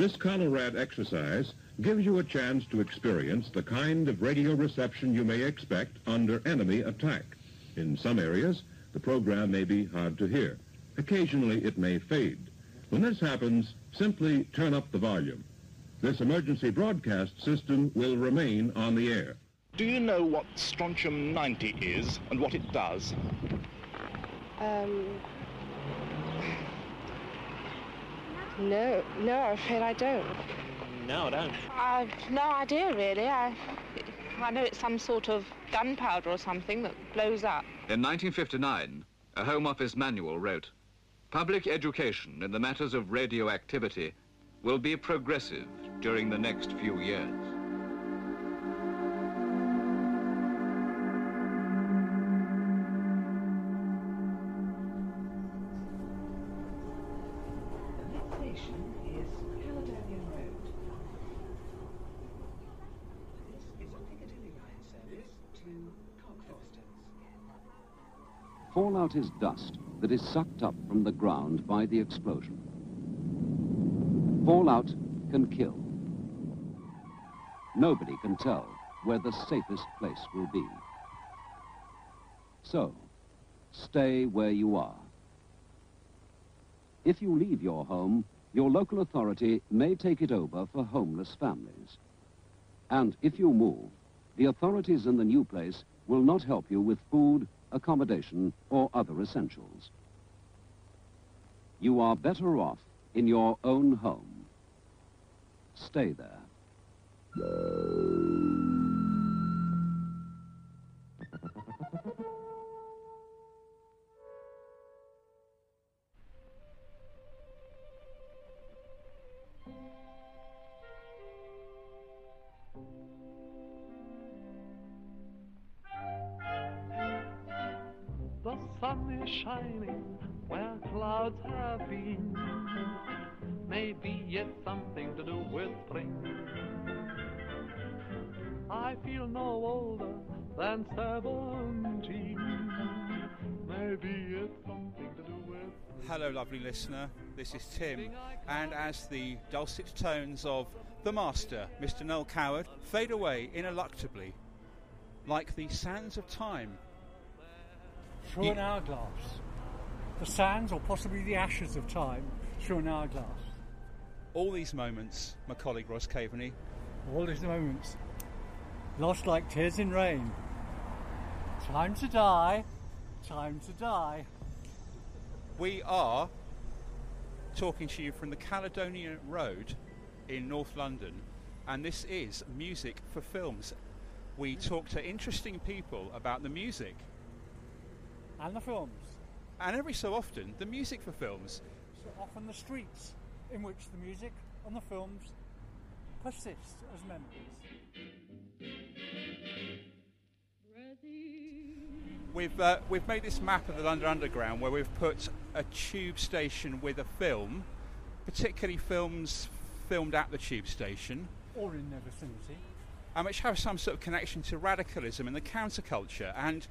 This Conelrad exercise gives you a chance to experience the kind of radio reception you may expect under enemy attack. In some areas, the program may be hard to hear. Occasionally, it may fade. When this happens, simply turn up the volume. This emergency broadcast system will remain on the air. Do you know what strontium 90 is and what it does? Um, no, no, I'm afraid I don't. No, I don't. I've no idea, really. I, I know it's some sort of gunpowder or something that blows up. In 1959, a Home Office manual wrote, Public education in the matters of radioactivity will be progressive during the next few years. Fallout is dust that is sucked up from the ground by the explosion. Fallout can kill. Nobody can tell where the safest place will be. So, stay where you are. If you leave your home, your local authority may take it over for homeless families. And if you move, the authorities in the new place will not help you with food, accommodation, or other essentials. You are better off in your own home. Stay there. Shining where clouds have been. Maybe it's something to do with spring. I feel no older than seventeen. Maybe it's something to do with. Hello, lovely listener. This is Tim, and as the dulcet tones of the master, Mr. Noel Coward, fade away ineluctably, like the sands of time. Through an hourglass. The sands, or possibly the ashes of time, through an hourglass. All these moments, my colleague Roz Kaveney, All these moments, lost like tears in rain. Time to die, time to die. we are talking to you from the Caledonia Road in North London, and this is music for films. We talk to interesting people about the music, And the films. and every so often, the music for films. So often the streets in which the music and the films persist as memories. We've uh, we've made this map of the London Underground where we've put a tube station with a film, particularly films filmed at the tube station, Or in their vicinity. and which have some sort of connection to radicalism and the counterculture. And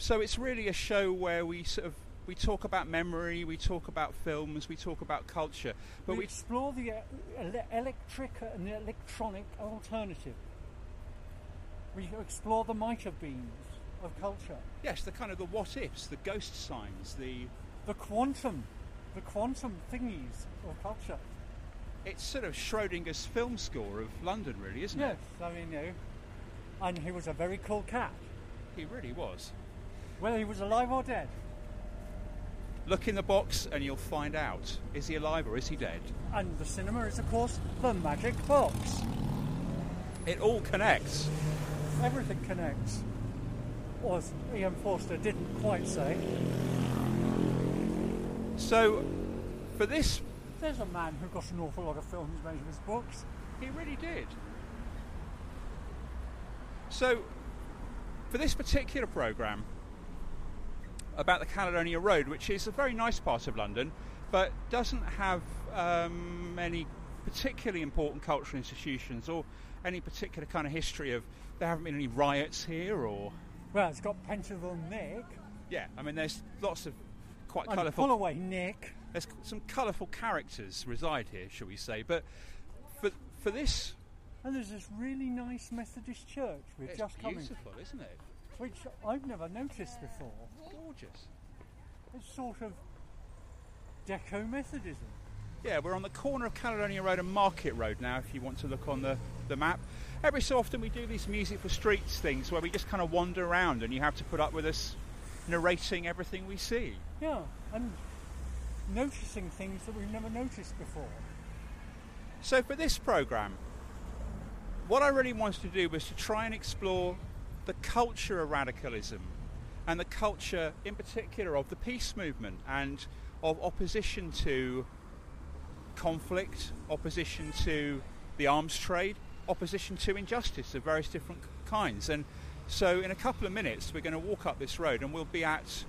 so it's really a show where we sort of we talk about memory, we talk about films, we talk about culture, but we we explore the uh, electric and the electronic alternative. We explore the might have beens of culture. yes, the kind of the what ifs, the ghost signs, the The quantum, the quantum thingies of culture. it's sort of Schrodinger's film score of London, really, isn't it? Yes, I mean, you know, and he was a very cool cat. He really was. Whether he was alive or dead. Look in the box and you'll find out. Is he alive or is he dead? And the cinema is, of course, the magic box. It all connects. Everything connects. Or as Ian Forster didn't quite say, So, for this, there's a man who got an awful lot of films made of his books. he really did. So, for this particular programme about the Caledonia Road, which is a very nice part of London, but doesn't have um, any particularly important cultural institutions or any particular kind of history of there haven't been any riots here or Well, it's got Pentonville Nick yeah, I mean there's lots of quite colourful Holloway Nick. there's some colourful characters reside here, shall we say? But for for this, And there's this really nice Methodist church we're it's just coming, beautiful, isn't it? Which I've never noticed before. Gorgeous. It's sort of Deco Methodism. Yeah, we're on the corner of Caledonia Road and Market Road now, if you want to look on the, the map. Every so often we do these music for streets things where we just kind of wander around and you have to put up with us narrating everything we see. Yeah, and noticing things that we've never noticed before. So for this programme, what I really wanted to do was to try and explore the culture of radicalism and the culture in particular of the peace movement and of opposition to conflict, opposition to the arms trade, opposition to injustice of various different kinds. And so in a couple of minutes we're going to walk up this road and we'll be at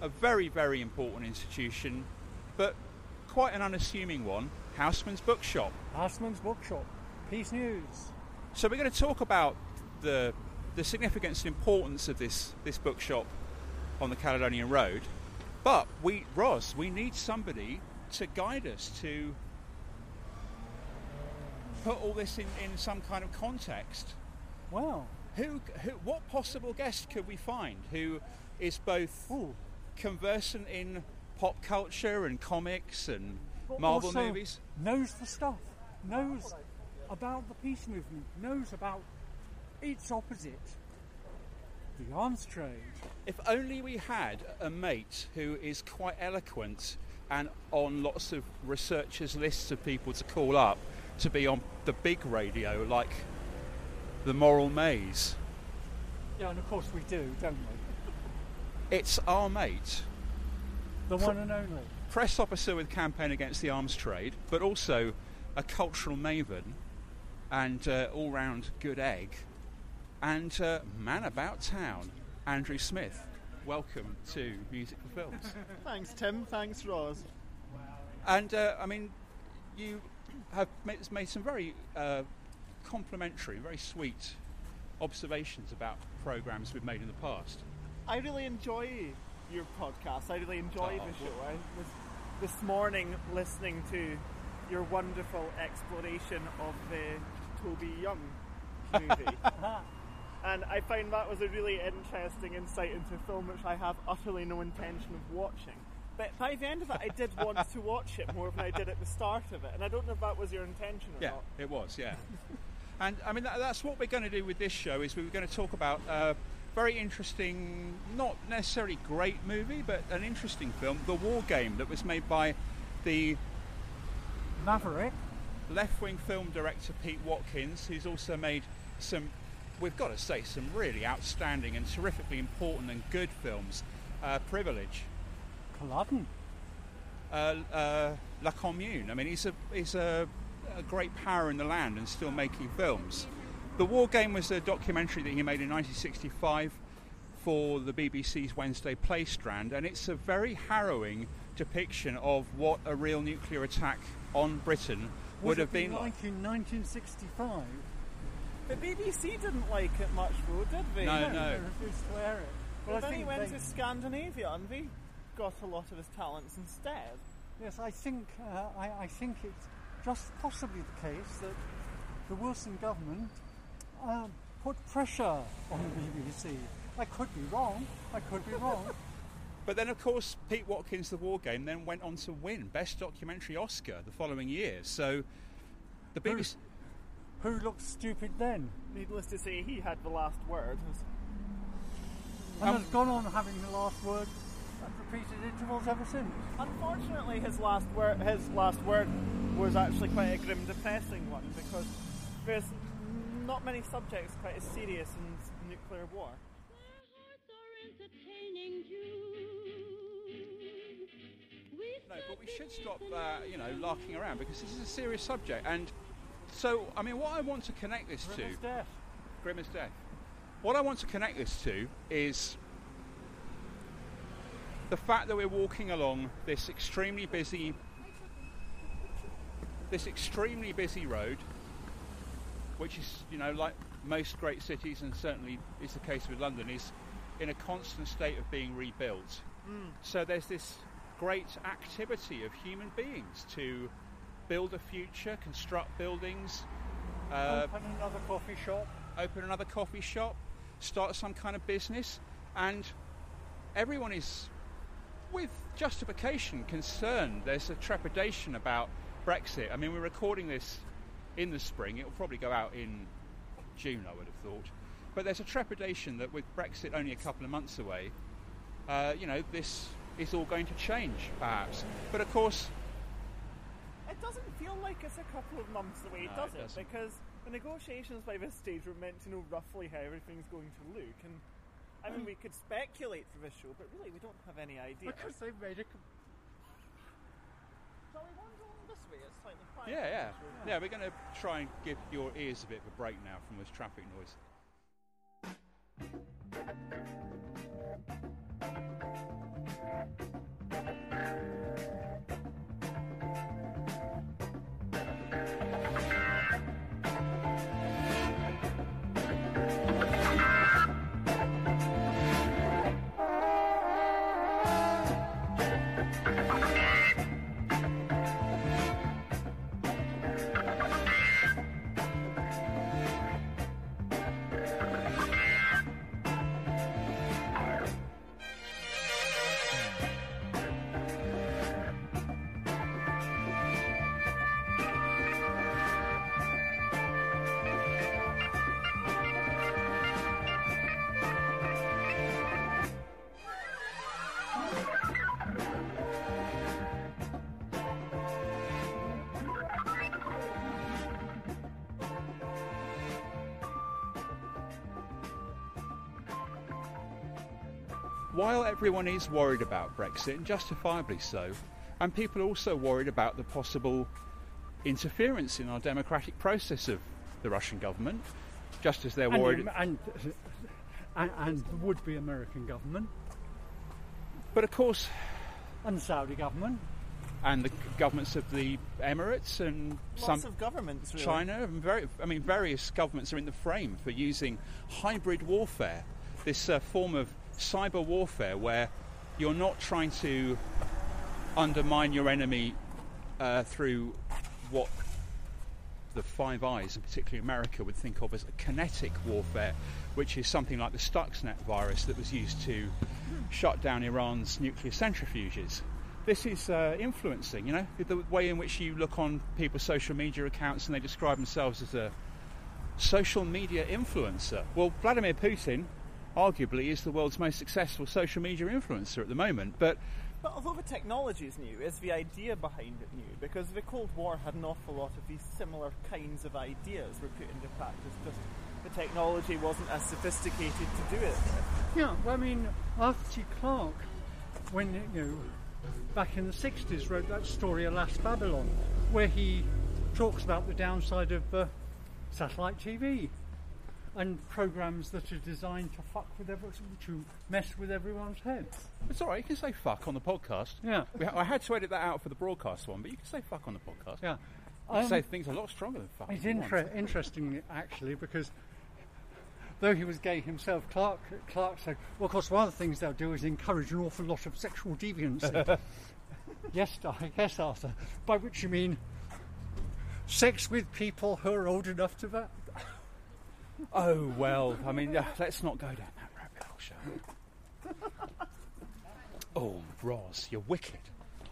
a very, very important institution, but quite an unassuming one, Housmans Bookshop. Housmans Bookshop, Peace News. So we're going to talk about the the significance and importance of this this bookshop on the Caledonian Road. But we, Roz, we need somebody to guide us to put all this in, in some kind of context. Wow. Who, who, what possible guest could we find who is both Ooh. conversant in pop culture and comics and But Marvel movies? Knows the stuff, knows about the peace movement, knows about its opposite, the arms trade. If only we had a mate who is quite eloquent and on lots of researchers' lists of people to call up to be on the big radio, like the Moral Maze. Yeah, and of course we do, don't we? It's our mate, The one and only. press officer with Campaign Against the Arms Trade, but also a cultural maven and uh, all round good egg, and uh, man about town, Andrew Smith. Welcome to Music for Films. Thanks, Tim. Thanks, Roz. And uh, I mean, you have made, made some very uh, complimentary, very sweet observations about programs we've made in the past. I really enjoy your podcast. I really enjoy Oh, the show. I was this morning listening to your wonderful exploration of the Toby Young movie. and I found that was a really interesting insight into film which I have utterly no intention of watching. But by the end of it, I did want to watch it more than I did at the start of it, and I don't know if that was your intention or Yeah, not. it was. Yeah, and I mean that, that's what we're going to do with this show. Is we were going to talk about a very interesting, not necessarily great movie, but an interesting film, The War Game, that was made by the Maverick. left-wing film director Pete Watkins, who's also made some, we've got to say, some really outstanding and terrifically important and good films. Uh, Privilege, Culloden. uh, uh, La Commune. I mean, he's a he's a, a great power in the land and still making films. The War Game was a documentary that he made in 1965 for the BBC's Wednesday Play Strand, and it's a very harrowing depiction of what a real nuclear attack on Britain would Would have been like. like in 1965? The BBC didn't like it much, though, did they? No, They no. refused to air it. Well, But I then he went they- to Scandinavia and they got a lot of his talents instead. Yes, I think uh, I, I think it's just possibly the case that the Wilson government um, put pressure on the BBC. I could be wrong. I could be wrong. But then, of course, Pete Watkins' The War Game then went on to win Best Documentary Oscar the following year. So the Who- BBC. Who looked stupid then? Needless to say, he had the last word. And Um, has gone on having the last word at repeated intervals ever since. Unfortunately, his last word, his last word, was actually quite a grim, depressing one because there's not many subjects quite as serious in nuclear war. No, but we should stop, uh, you know, larking around because this is a serious subject. And so, I mean, what I want to connect this Grim to, death. grim as death. What I want to connect this to is the fact that we're walking along this extremely busy, this extremely busy road, which is, you know, like most great cities, and certainly is the case with London, is in a constant state of being rebuilt. Hmm. So there's this great activity of human beings to build a future, construct buildings, uh, Open another coffee shop. open another coffee shop, start some kind of business, and everyone is, with justification, concerned. There's a trepidation about Brexit. I mean, we're recording this in the spring. It'll probably go out in June, I would have thought. But there's a trepidation that with Brexit only a couple of months away, uh, you know, this is all going to change, perhaps. But of course, It doesn't feel like it's a couple of months away, No, does it it? doesn't. Because the negotiations by this stage were meant to know roughly how everything's going to look, and I mean, we could speculate for this show, but really, we don't have any idea. Because they've made a. com- Shall we wander along this way? It's slightly quieter. yeah, yeah, this road. yeah. We're going to try and give your ears a bit of a break now from this traffic noise. While everyone is worried about Brexit, and justifiably so, and people are also worried about the possible interference in our democratic process of the Russian government, just as they're and, worried. the- and, and, and the would be American government But of course, and the Saudi government. and the governments of the Emirates and Lots some of governments, really. China, and very, I mean, various governments are in the frame for using hybrid warfare, this uh, form of cyber warfare where you're not trying to undermine your enemy uh, through what the Five Eyes, and particularly America, would think of as a kinetic warfare, which is something like the Stuxnet virus that was used to shut down Iran's nuclear centrifuges. This is uh, influencing, you know, the way in which you look on people's social media accounts and they describe themselves as a social media influencer. Well, Vladimir Putin, arguably, is the world's most successful social media influencer at the moment, but But although the technology is new, is the idea behind it new? Because the Cold War had an awful lot of these similar kinds of ideas were put into practice. Just the technology wasn't as sophisticated to do it. Yeah, well, I mean, Arthur C. Clarke, when, you know, back in the 60s, wrote that story, Alas Babylon, where he talks about the downside of uh, satellite TV and programs that are designed to fuck with every, to mess with everyone's heads. it's all right. You can say fuck on the podcast. Yeah. We, I had to edit that out for the broadcast one, but you can say fuck on the podcast. Yeah. You can Um, say things a lot stronger than fuck. It's if you want. inter- interesting, actually, because though he was gay himself, Clarke, Clarke said, well, of course, one of the things they'll do is encourage an awful lot of sexual deviancy. yes, Di- yes, Arthur. By which you mean sex with people who are old enough to that. Oh well, I mean, uh, let's not go down that rabbit hole, shall we? oh, Roz, you're wicked.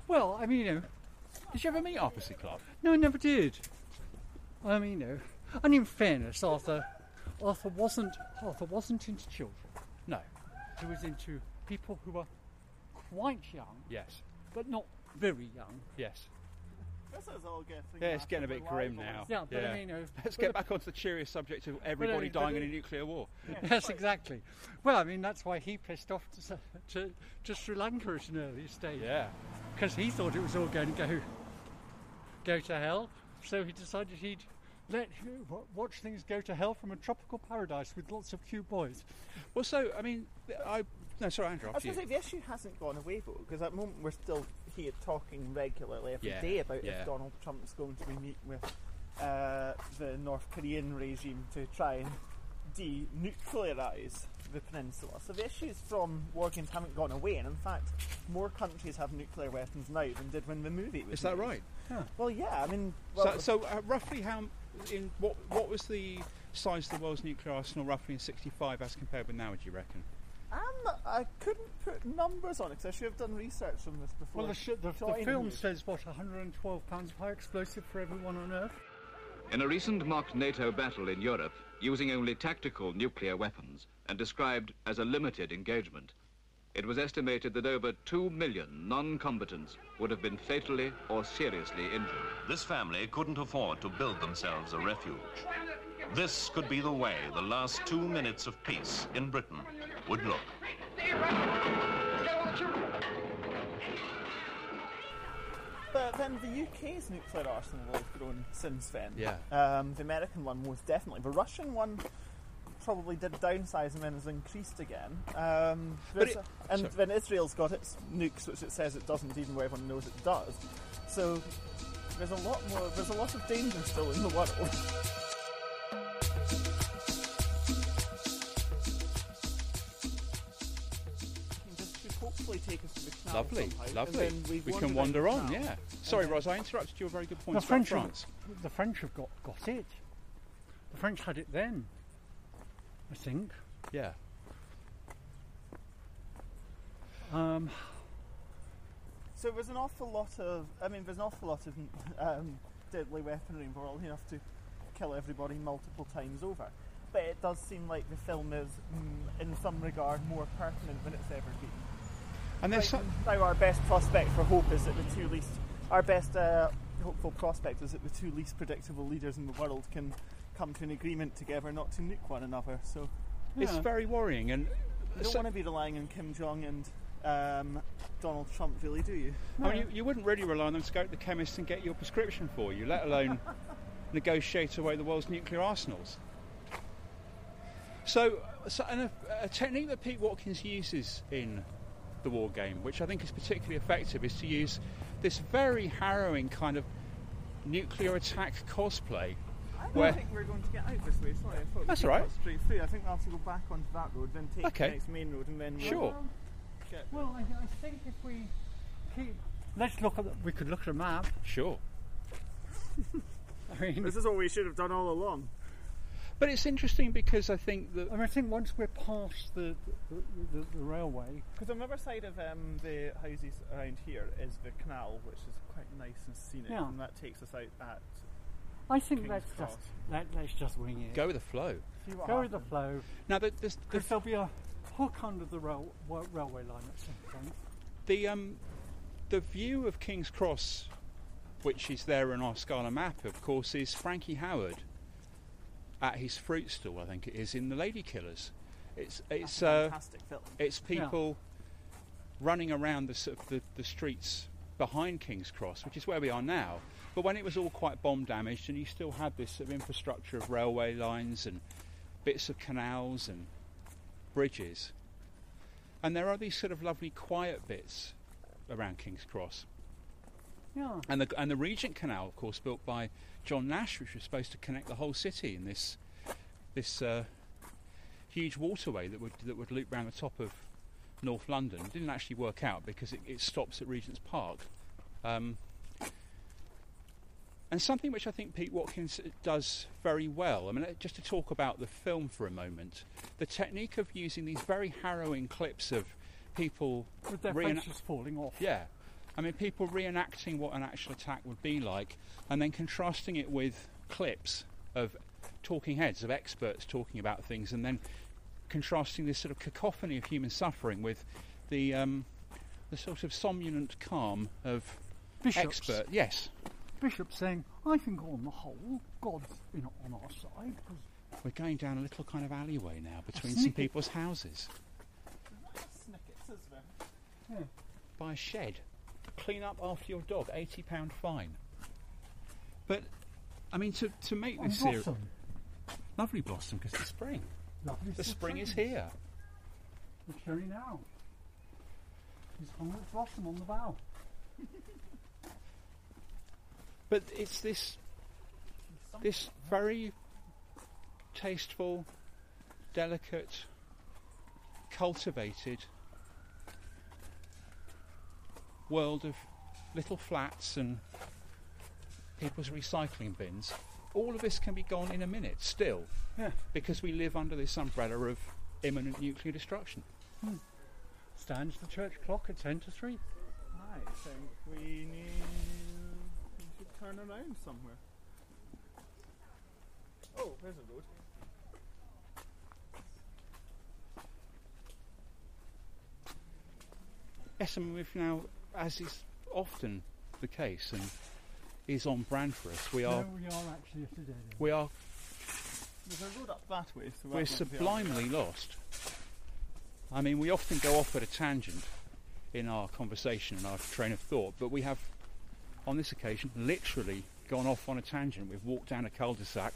Well, I mean, you know, Did you ever meet Arthur C. Clarke? no, I never did. I mean, you know, and in fairness, Arthur, Arthur wasn't Arthur wasn't into children. No. He was into people who were quite young, Yes. but not very young. Yes. This is all getting. Yeah, it's getting a bit grim now. Yeah, but I mean, you know, Let's but get the- back onto the serious subject of everybody uh, but dying in a nuclear war. Yes, exactly. Well, I mean, that's why he pissed off to, to, to Sri Lanka at an early stage. Yeah. Because he thought it was all going to go go to hell. So he decided he'd let wa- watch things go to hell from a tropical paradise with lots of cute boys. Well, so I mean, I no, sorry, Andrew. I was going to you. say, the issue hasn't gone away though, because at the moment we're still here talking regularly every day Yeah, about yeah. if Donald Trump's going to be meeting with uh, the North Korean regime to try and denuclearise the peninsula. So the issues from war games haven't gone away, and in fact, more countries have nuclear weapons now than did when the movie was Is that made. right? Well, yeah. I mean, well, so, so uh, roughly how in what what was the size of the world's nuclear arsenal roughly in '65 as compared with now? Do you reckon? Um, I couldn't put numbers on it because I should have done research on this before. Well, the, sh- the, the film you. says what 112 pounds of high explosive for everyone on Earth. In a recent mock NATO battle in Europe, using only tactical nuclear weapons and described as a limited engagement, it was estimated that over 2 million non-combatants would have been fatally or seriously injured. This family couldn't afford to build themselves a refuge. This could be the way the last two minutes of peace in Britain would look. But then the UK's nuclear arsenal has grown since then. Yeah. Um, the American one most definitely. The Russian one probably did downsize and then has increased again. Um, But it- a- and sorry. then Israel's got its nukes, which it says it doesn't, even though everyone knows it does. So there's a lot more. There's a lot of danger still in the world. hopefully take us to the canal Lovely, somehow, and lovely. then We can wander on. Yeah. Sorry, then- Ros, I interrupted you. A very good point about French, have, the French have got, got it. The French had it then, I think. Yeah. Um, So there's an awful lot of, I mean, there's an awful lot of um, deadly weaponry involved enough to kill everybody multiple times over. But it does seem like the film is, mm, in some regard, more pertinent than it's ever been. And there's Right, some, now our best prospect for hope is that the two least, our best uh, hopeful prospect is that the two least predictable leaders in the world can come to an agreement together not to nuke one another. So it's very worrying, and you don't so- want to be relying on Kim Jong and um, Donald Trump, really, do you? No. I mean, you, you wouldn't really rely on them to go to the chemist and get your prescription for you, let alone negotiate away the world's nuclear arsenals. So, so and a, a technique that Pete Watkins uses in the war game, which I think is particularly effective, is to use this very harrowing kind of nuclear attack cosplay. I don't Where- think we're going to get out this way. Sorry, I thought we That's could all right. cut straight through. I think we'll have to go back onto that road, then take Okay. the next main road, and then we'll Sure. get- well, I, I think if we keep. Let's look at. The, we could look at a map. Sure. I mean, This is what we should have done all along. But it's interesting because I think that I mean, I think once we're past the the, the, the railway, Because on the other side of um, the houses around here is the canal, which is quite nice and scenic, Yeah. and that takes us out at. I think King's let's Cross. just let, let's just wing it. go with the flow. See what Go with the flow. Now, the, the, the, Because there'll be a hook under the rail, wa- railway line at some point. the um the view of King's Cross, which is there on our Scala map, of course, is Frankie Howerd at his fruit stall. I think it is in The Lady Killers. It's it's That's a uh, fantastic film. it's people running around the sort of the, the streets behind King's Cross, which is where we are now. But when it was all quite bomb damaged, and you still had this sort of infrastructure of railway lines and bits of canals and bridges, and there are these sort of lovely quiet bits around King's Cross. Yeah. And the and the Regent Canal, of course, built by John Nash, which was supposed to connect the whole city in this this uh, huge waterway that would that would loop round the top of North London. It didn't actually work out because it, it stops at Regent's Park. Um, and something which I think Pete Watkins does very well. I mean, uh, just to talk about the film for a moment, the technique of using these very harrowing clips of people With their reenact- faces falling off. yeah. I mean, people reenacting what an actual attack would be like and then contrasting it with clips of talking heads, of experts talking about things, and then contrasting this sort of cacophony of human suffering with the, um, the sort of somnolent calm of Bishops. expert. Yes. Bishop saying, I think on the whole, God's know, on our side. We're going down a little kind of alleyway now between some people's houses Snickets, yeah. by a shed. Clean up after your dog, £80 fine. But, I mean, to, to make this series. Blossom. Lovely blossom because it's spring. Lovely The spring is here. The cherry now. He's hung with blossom on the bough. But it's this this very tasteful, delicate, cultivated world of little flats and people's recycling bins, all of this can be gone in a minute still. Yeah. Because we live under this umbrella of imminent nuclear destruction. Hmm. Stands the church clock at 10 to 3. I think we need. We should turn around somewhere. Oh, there's a road. Yes, I mean, we've now, as is often the case and is on brand for us, we are, No, we are actually at a dead we are, There's a road up that way. So we're sublimely lost. I mean, we often go off at a tangent in our conversation and our train of thought, but we have, on this occasion, literally gone off on a tangent. We've walked down a cul-de-sac,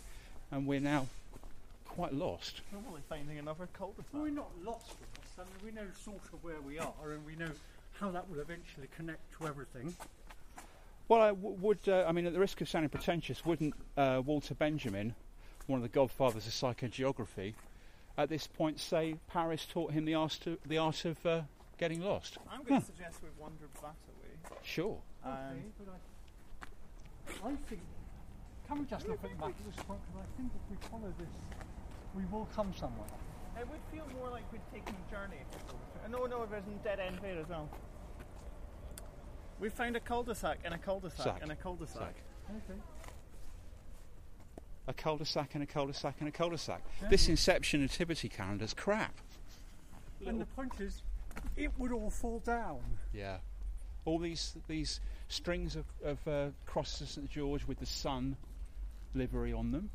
and we're now quite lost. Are Probably finding another cul-de-sac. Well, we're not lost with. I mean, we know sort of where we are and we know how that will eventually connect to everything. Well, I w- would. Uh, I mean, at the risk of sounding pretentious, wouldn't uh, Walter Benjamin, one of the godfathers of psychogeography, at this point say Paris taught him the art, to, the art of uh, getting lost? I'm going to suggest we wander that away. Sure. Okay, And but I, I think. Can we just look at the map at this point? Because I think if we follow this, we will come somewhere. It would feel more like we'd taken a journey. was- No, no, there's a dead end there as well. We found a cul-de-sac and a cul-de-sac Sac. and a cul-de-sac. Sac. Okay. A cul-de-sac and a cul-de-sac and a cul-de-sac. Yeah. This Inception nativity calendar's crap. And the point is, it would all fall down. Yeah. All these these strings of, of uh, crosses of St George with the sun livery on them.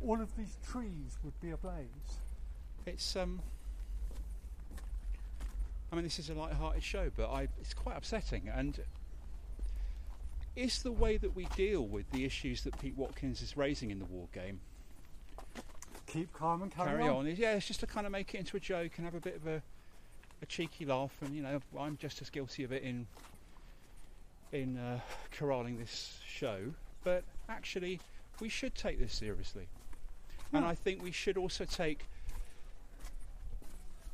All of these trees would be ablaze. It's um. I mean, this is a light-hearted show, but I, it's quite upsetting. And is the way that we deal with the issues that Pete Watkins is raising in the war game Keep calm and carry, carry on? Is, yeah, it's just to kind of make it into a joke and have a bit of a, a cheeky laugh, and you know, I'm just as guilty of it in in uh, corralling this show. But actually, we should take this seriously, and I think we should also take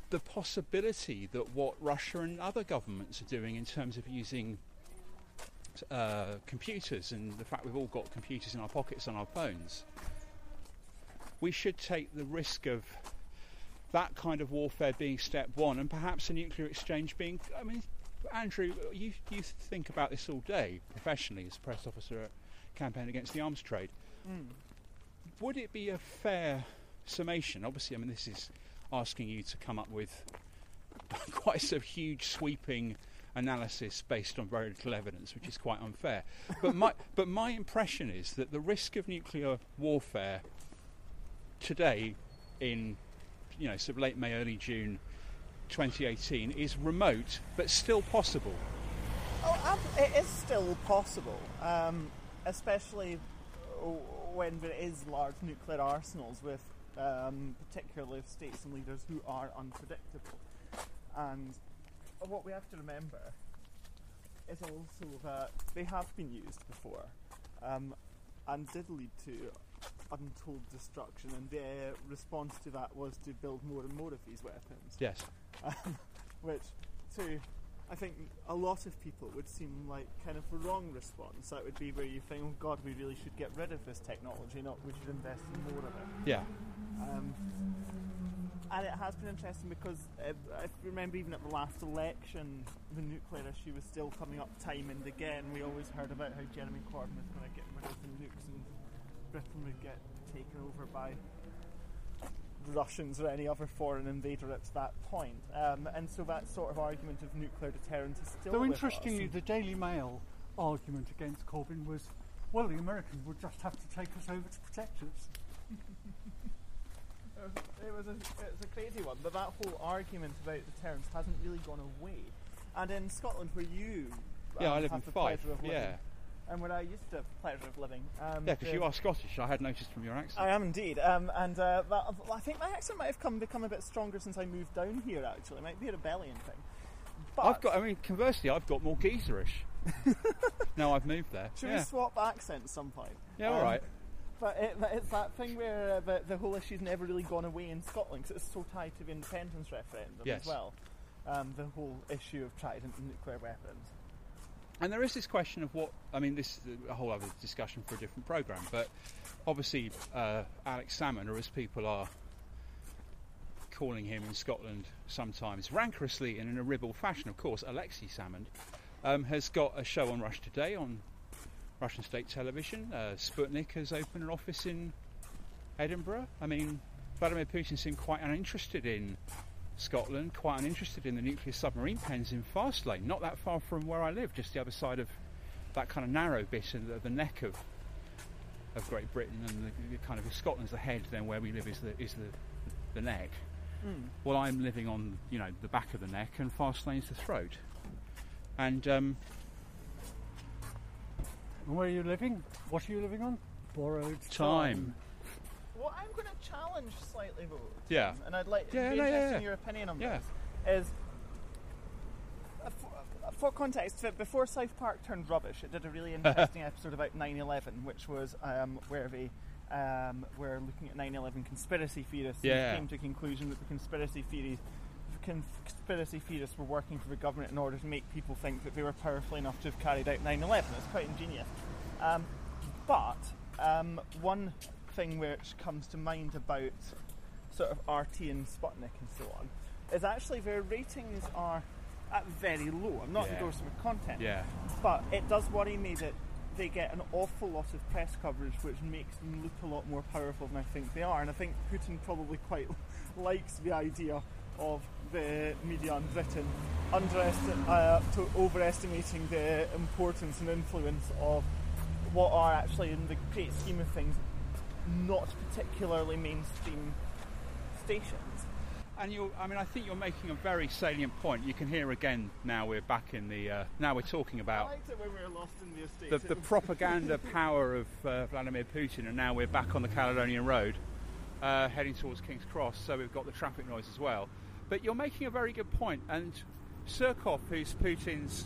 the possibility that what Russia and other governments are doing in terms of using uh, computers and the fact we've all got computers in our pockets on our phones, we should take the risk of that kind of warfare being step one and perhaps a nuclear exchange being. I mean, Andrew, you, you think about this all day professionally as a press officer at Campaign Against the Arms Trade. Mm. Would it be a fair summation? Obviously, I mean, this is asking you to come up with quite a huge, sweeping analysis based on very little evidence, which is quite unfair. But my, but my impression is that the risk of nuclear warfare today, in you know, sort of late May, early June 2018, is remote but still possible. Oh, it is still possible, um, especially when there is large nuclear arsenals with um, particularly of states and leaders who are unpredictable. And what we have to remember is also that they have been used before um, and did lead to untold destruction, and their response to that was to build more and more of these weapons Yes. um, which to I think a lot of people would seem like kind of the wrong response. That would be where you think, oh God, we really should get rid of this technology, not we should invest in more of it. Yeah. Um, and it has been interesting because uh, I remember even at the last election, the nuclear issue was still coming up time and again. We always heard about how Jeremy Corbyn was going to get rid of the nukes and Britain would get taken over by Russians or any other foreign invader at that point. Um, and so that sort of argument of nuclear deterrence is still Though with interestingly, us. the Daily Mail argument against Corbyn was, well, the Americans would just have to take us over to protect us. It was, a it was a crazy one, but that whole argument about deterrence hasn't really gone away. And in Scotland, where you Yeah, um, I live have in the Fife, pleasure of living, yeah. And where I used to have the pleasure of living, um, Yeah, because you are Scottish. I had noticed from your accent. I am indeed, um, and uh, that, I think my accent might have come become a bit stronger since I moved down here. Actually, it might be a rebellion thing. But I've got. I mean, conversely, I've got more geezerish. now I've moved there. should yeah. we swap accents some point? Yeah, all Um, right. But it, it's that thing where uh, the, the whole issue's never really gone away in Scotland because it's so tied to the independence referendum Yes. as well. Um, the whole issue of trident and nuclear weapons. And there is this question of what I mean. This is a whole other discussion for a different program, but obviously uh, Alex Salmond, or as people are calling him in Scotland sometimes rancorously and in a ribald fashion, of course, Alexei Salmond, um, has got a show on Rush today on Russian state television. Uh, Sputnik has opened an office in Edinburgh. I mean, Vladimir Putin seemed quite uninterested in Scotland, quite uninterested in the nuclear submarine pens in Faslane, not that far from where I live, just the other side of that kind of narrow bit of the, the neck of of Great Britain, and the, the kind of Scotland's the head, then where we live is the is the the neck. Mm. Well, I'm living on you know the back of the neck, and Faslane's the throat, and um, And where are you living? What are you living on? Borrowed time. What I'm going to challenge slightly, though, Yeah. and I'd like Yeah, to be no, interested yeah. in your opinion on Yeah. this, is uh, for, uh, for context, before South Park turned rubbish, it did a really interesting episode about 9/11, which was um, where they um, were looking at 9/11 conspiracy theorists Yeah. and came to the conclusion that the conspiracy theories. Conspiracy theorists were working for the government in order to make people think that they were powerful enough to have carried out 9/11. It's quite ingenious. Um, but um, one thing which comes to mind about sort of RT and Sputnik and so on is actually their ratings are at very low. I'm not Yeah. endorsing the content, Yeah. but it does worry me that they get an awful lot of press coverage which makes them look a lot more powerful than I think they are. And I think Putin probably quite likes the idea of the media in Britain underesti- uh, to overestimating the importance and influence of what are actually, in the great scheme of things, not particularly mainstream stations. And you, I mean, I think you're making a very salient point. You can hear again now we're back in the. Uh, now we're talking about liked it when we were lost in the the, the propaganda power of uh, Vladimir Putin, and now we're back on the Caledonian Road, uh, heading towards King's Cross. So we've got the traffic noise as well. But you're making a very good point, and Surkov, who's Putin's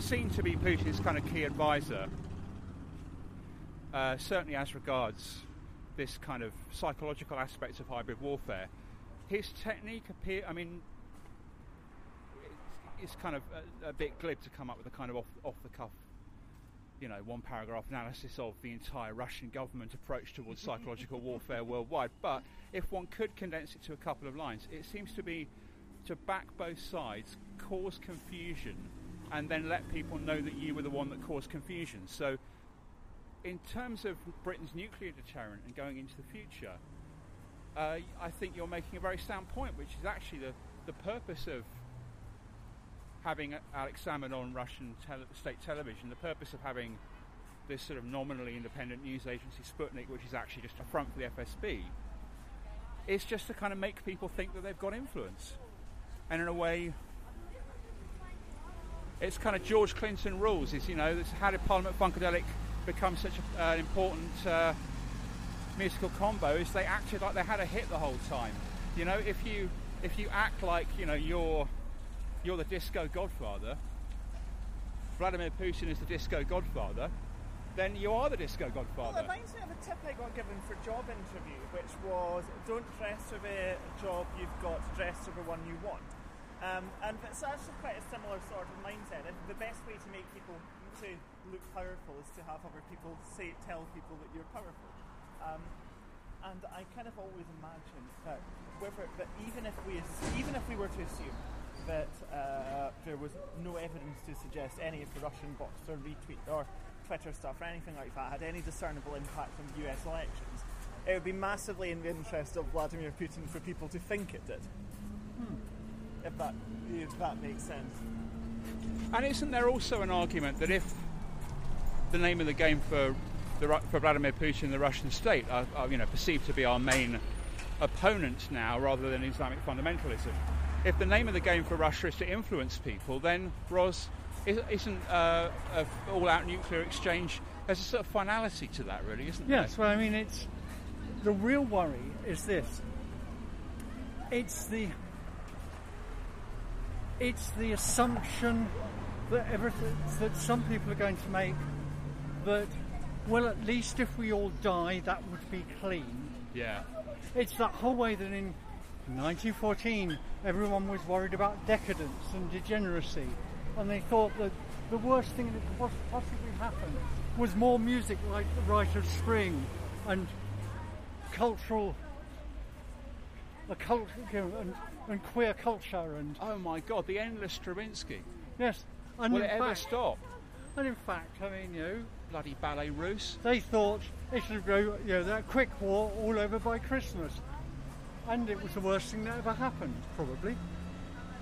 seen to be Putin's kind of key advisor, uh, certainly as regards this kind of psychological aspects of hybrid warfare, his technique appear. I mean, it's, it's kind of a, a bit glib to come up with a kind of off, off the cuff, you know, one paragraph analysis of the entire Russian government approach towards psychological warfare worldwide. But if one could condense it to a couple of lines, it seems to be to back both sides, cause confusion, and then let people know that you were the one that caused confusion. So, in terms of Britain's nuclear deterrent and going into the future, uh, I think you're making a very sound point, which is actually the, the purpose of having Alex Salmond on Russian tele- state television, the purpose of having this sort of nominally independent news agency, Sputnik, which is actually just a front for the FSB, is just to kind of make people think that they've got influence. And in a way, it's kind of George Clinton rules. Is you know, how did Parliament Funkadelic become such an uh, important uh, musical combo? Is they acted like they had a hit the whole time. You know, if you if you act like you know you're you're the disco godfather, Vladimir Putin is the disco godfather, then you are the disco godfather. Well, it reminds me of a tip I got given for job interview, which was don't dress for the job you've got, dress for the one you want. Um, and it's actually quite a similar sort of mindset. The best way to make people to look powerful is to have other people say, tell people that you're powerful. Um, and I kind of always imagined that whether that even if we even if we were to assume that uh, there was no evidence to suggest any of the Russian bots or retweet or Twitter stuff or anything like that had any discernible impact on U.S. elections, it would be massively in the interest of Vladimir Putin for people to think it did. If that if that makes sense. And isn't there also an argument that if the name of the game for the, for Vladimir Putin, the Russian state, are, are you know perceived to be our main opponent now, rather than Islamic fundamentalism, if the name of the game for Russia is to influence people, then Ros is- isn't uh, all-out nuclear exchange. There's a sort of finality to that, really, isn't there? Yes, well, I mean, it's the real worry is this. It's the it's the assumption that everything that some people are going to make that well, at least if we all die, that would be clean. Yeah. It's that whole way that in 1914 everyone was worried about decadence and degeneracy, and they thought that the worst thing that could possibly happen was more music like The Rite of Spring and cultural, a cult, you know, and, and queer culture and Oh my God, the endless Stravinsky. yes. And Will it ever stop? And in fact, I mean, you know, Bloody ballet russe. they thought it should go, you know, that quick war all over by Christmas. And it was the worst thing that ever happened, probably.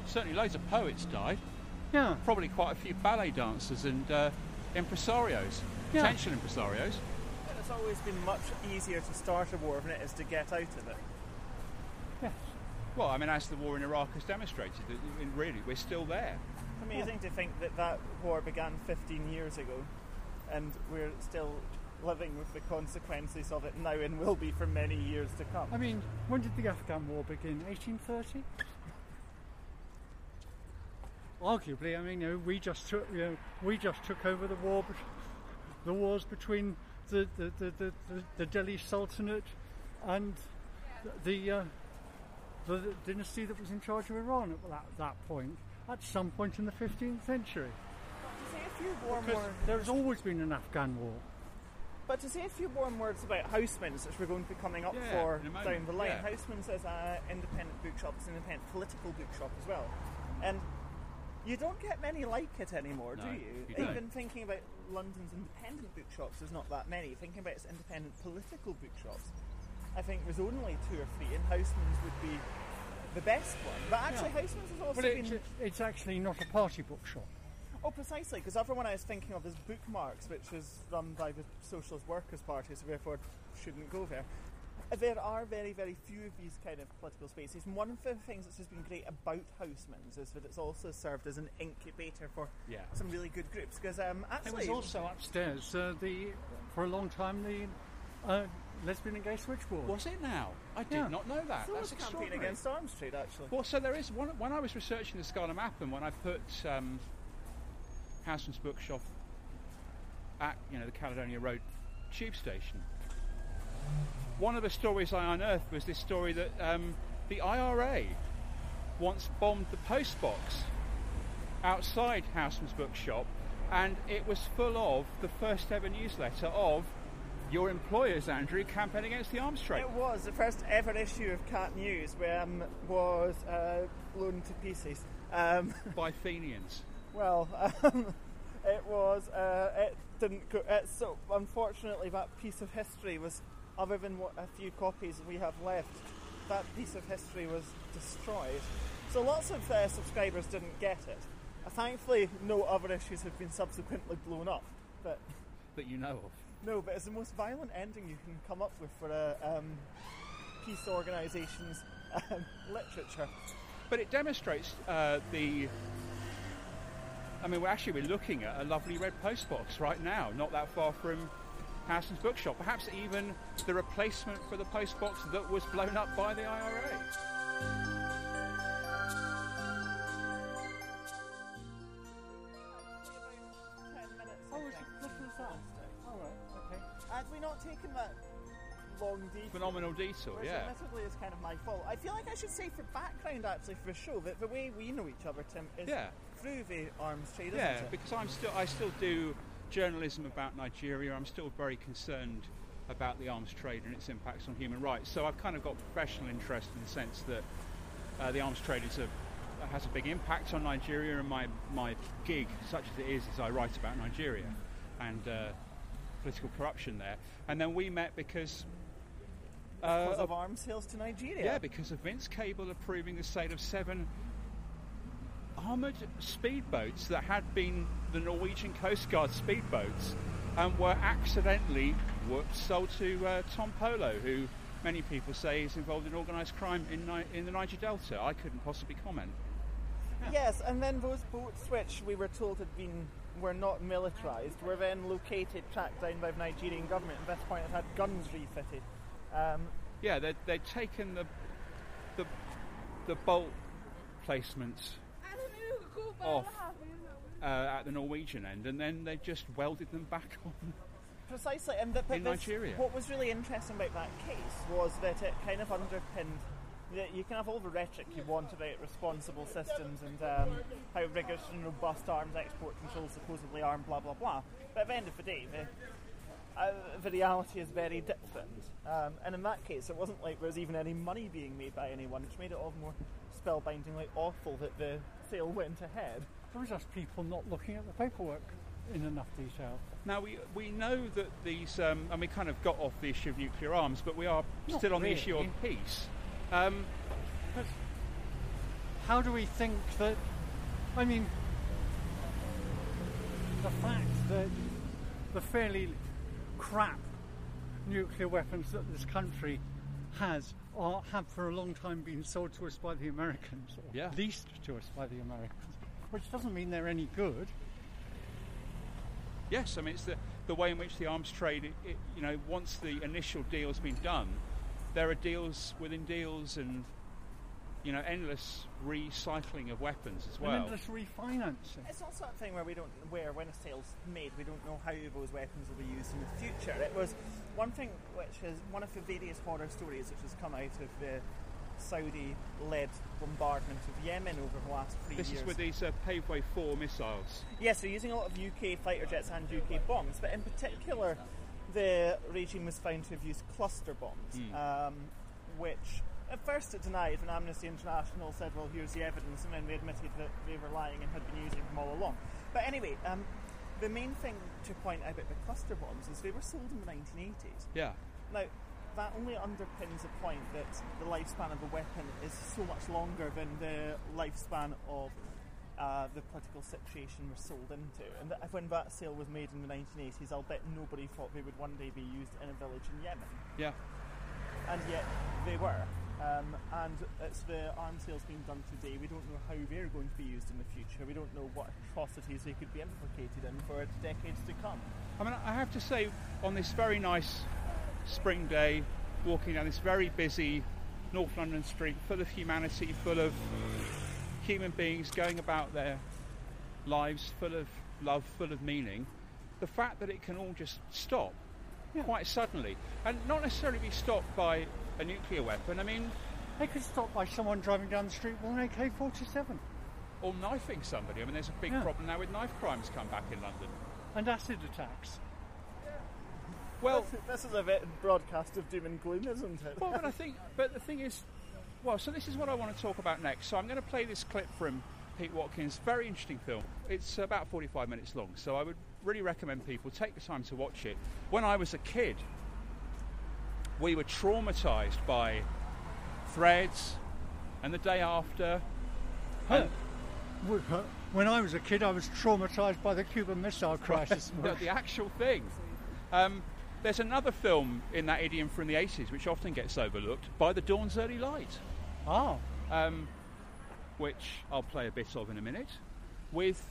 Certainly, loads of poets died. Yeah. Probably quite a few ballet dancers and uh, impresarios, Yeah. potential impresarios. It's always been much easier to start a war than it is to get out of it. Yes. Well, I mean, as the war in Iraq has demonstrated, that really we're still there. It's amazing to think that that war began 15 years ago, and we're still living with the consequences of it now and will be for many years to come. I mean, when did the Afghan war begin? 1830? Arguably, I mean, you know, we just took, you know, we just took over the war, the wars between the the, the, the, the, Delhi Sultanate and the, uh, the dynasty that was in charge of Iran at that, that point. At some point in the 15th century, few warm because words, there's always been an Afghan war. but to say a few warm words about Housmans, which we're going to be coming up Yeah, for in a moment, down the line. yeah. Housmans is uh, an independent bookshop. It's an independent political bookshop as well, and you don't get many like it anymore, No, do you? you. Even thinking about London's independent bookshops, there's not that many. Thinking about its independent political bookshops, I think there's only two or three, and Housmans would be the best one. But actually, Yeah. Housmans has also Well, it's, been. it's actually not a party bookshop. Oh, precisely, because everyone I was thinking of is Bookmarks, which is run by the Socialist Workers' Party, so therefore shouldn't go there. There are very, very few of these kind of political spaces, and one of the things that's just been great about Housmans is that it's also served as an incubator for Yeah. some really good groups. Because um, It was also upstairs. Uh, the for a long time the uh, lesbian and gay switchboard. Was it now? I did Yeah. not know that. so That's a campaign against arms trade, actually. Well, so there is one. When I was researching the Scarlet Map and when I put um, Housmans Bookshop at you know the Caledonian Road tube station, one of the stories I unearthed was this story that um, the IRA once bombed the post box outside Housmans Bookshop, and it was full of the first ever newsletter of your employers, Andrew, campaigning against the arms trade. It was the first ever issue of CAAT News, where um, was uh, blown to pieces. Um, by Fenians. Well, um, it was. Uh, it didn't go. It, so unfortunately, that piece of history was, other than what a few copies we have left, that piece of history was destroyed. So lots of uh, subscribers didn't get it. Uh, thankfully, no other issues have been subsequently blown up. But that you know of. no, but it's the most violent ending you can come up with for a um, peace organisation's um, literature. But it demonstrates uh, the. I mean, we're actually we're looking at a lovely red postbox right now, not that far from Housmans Bookshop. Perhaps even the replacement for the postbox that was blown up by the IRA. Ten minutes. Oh, is it just as? All right. Okay. Had we not taken that long detour, Phenomenal detour, which yeah. admittedly is kind of my fault, I feel like I should say for background actually for the show that the way we know each other, Tim, is Yeah. Through the arms trade, isn't Yeah, it? because I'm still I still do journalism about Nigeria. I'm still very concerned about the arms trade and its impacts on human rights. So I've kind of got professional interest in the sense that uh, the arms trade is a has a big impact on Nigeria, and my my gig, such as it is, is I write about Nigeria and uh, political corruption there. And then we met because. Uh, because of of- arms sales to Nigeria. yeah, because of Vince Cable approving the sale of seven armoured speedboats that had been the Norwegian Coast Guard speedboats and were accidentally were sold to uh, Tompolo, who many people say is involved in organised crime in, Ni- in the Niger Delta. I couldn't possibly comment. Yes, and then those boats, which we were told had been were not militarised, were then located, tracked down by the Nigerian government. At this point, had had guns refitted. Um, Yeah, they'd, they'd taken the, the, the bolt placements off uh, at the Norwegian end, and then they just welded them back on Precisely, and that, in this- Nigeria. What was really interesting about that case was that it kind of underpinned. that You can have all the rhetoric you want about responsible systems and um, how rigorous and robust arms export controls supposedly are, and blah blah blah. But at the end of the day, the, uh, the reality is very different. Um, and in that case, it wasn't like there was even any money being made by anyone, which made it all more spellbindingly awful that the sale went ahead. There was just people not looking at the paperwork in enough detail. Now we we know that these, um, and we kind of got off the issue of nuclear arms, but we are Not still on the issue of peace. Um, But how do we think that? I mean, the fact that the fairly crap nuclear weapons that this country has are, have for a long time been sold to us by the Americans, or Yeah. leased to us by the Americans, which doesn't mean they're any good. yes, I mean it's the the way in which the arms trade. It, it, you know, once the initial deal's been done, there are deals within deals, and you know, endless recycling of weapons as well. And endless refinancing. It's also a thing where we don't, where when a sale's made, we don't know how those weapons will be used in the future. It was one thing which is one of the various horror stories which has come out of the Saudi-led bombardment of Yemen over the last three This years. This is with these uh, Paveway 4 missiles. Yes, they're using a lot of UK fighter jets and UK bombs, but in particular, the regime was found to have used cluster bombs, Hmm. um, which at first it denied, and Amnesty International said, well, here's the evidence, and then they admitted that they were lying and had been using them all along. But anyway, um, the main thing to point out about the cluster bombs is they were sold in the 1980s. Yeah. Now, that only underpins the point that the lifespan of a weapon is so much longer than the lifespan of uh, the political situation we're sold into. And that when that sale was made in the 1980s, I'll bet nobody thought they would one day be used in a village in Yemen. Yeah. And yet they were. Um, and it's the arms sales being done today. We don't know how they're going to be used in the future. We don't know what atrocities they could be implicated in for decades to come. I mean, I have to say, on this very nice spring day, walking down this very busy North London street, full of humanity, full of human beings going about their lives, full of love, full of meaning, the fact that it can all just stop quite suddenly, and not necessarily be stopped by a nuclear weapon. I mean, They could stop by someone driving down the street with an AK-47 or knifing somebody. I mean, there's a big Yeah. problem now with knife crimes come back in London. and acid attacks. Well, this, this is a bit broadcast of doom and gloom, isn't it? Well, but I think, but the thing is, well, so this is what I want to talk about next. So I'm going to play this clip from Pete Watkins. Very interesting film. It's about 45 minutes long, so I would really recommend people take the time to watch it. When I was a kid, we were traumatized by Threads and the day after. Huh. When I was a kid, I was traumatized by the Cuban Missile Crisis. the, the actual thing. Um, there's another film in that idiom from the 80s which often gets overlooked, By the Dawn's Early Light. Ah. Um, which I'll play a bit of in a minute, with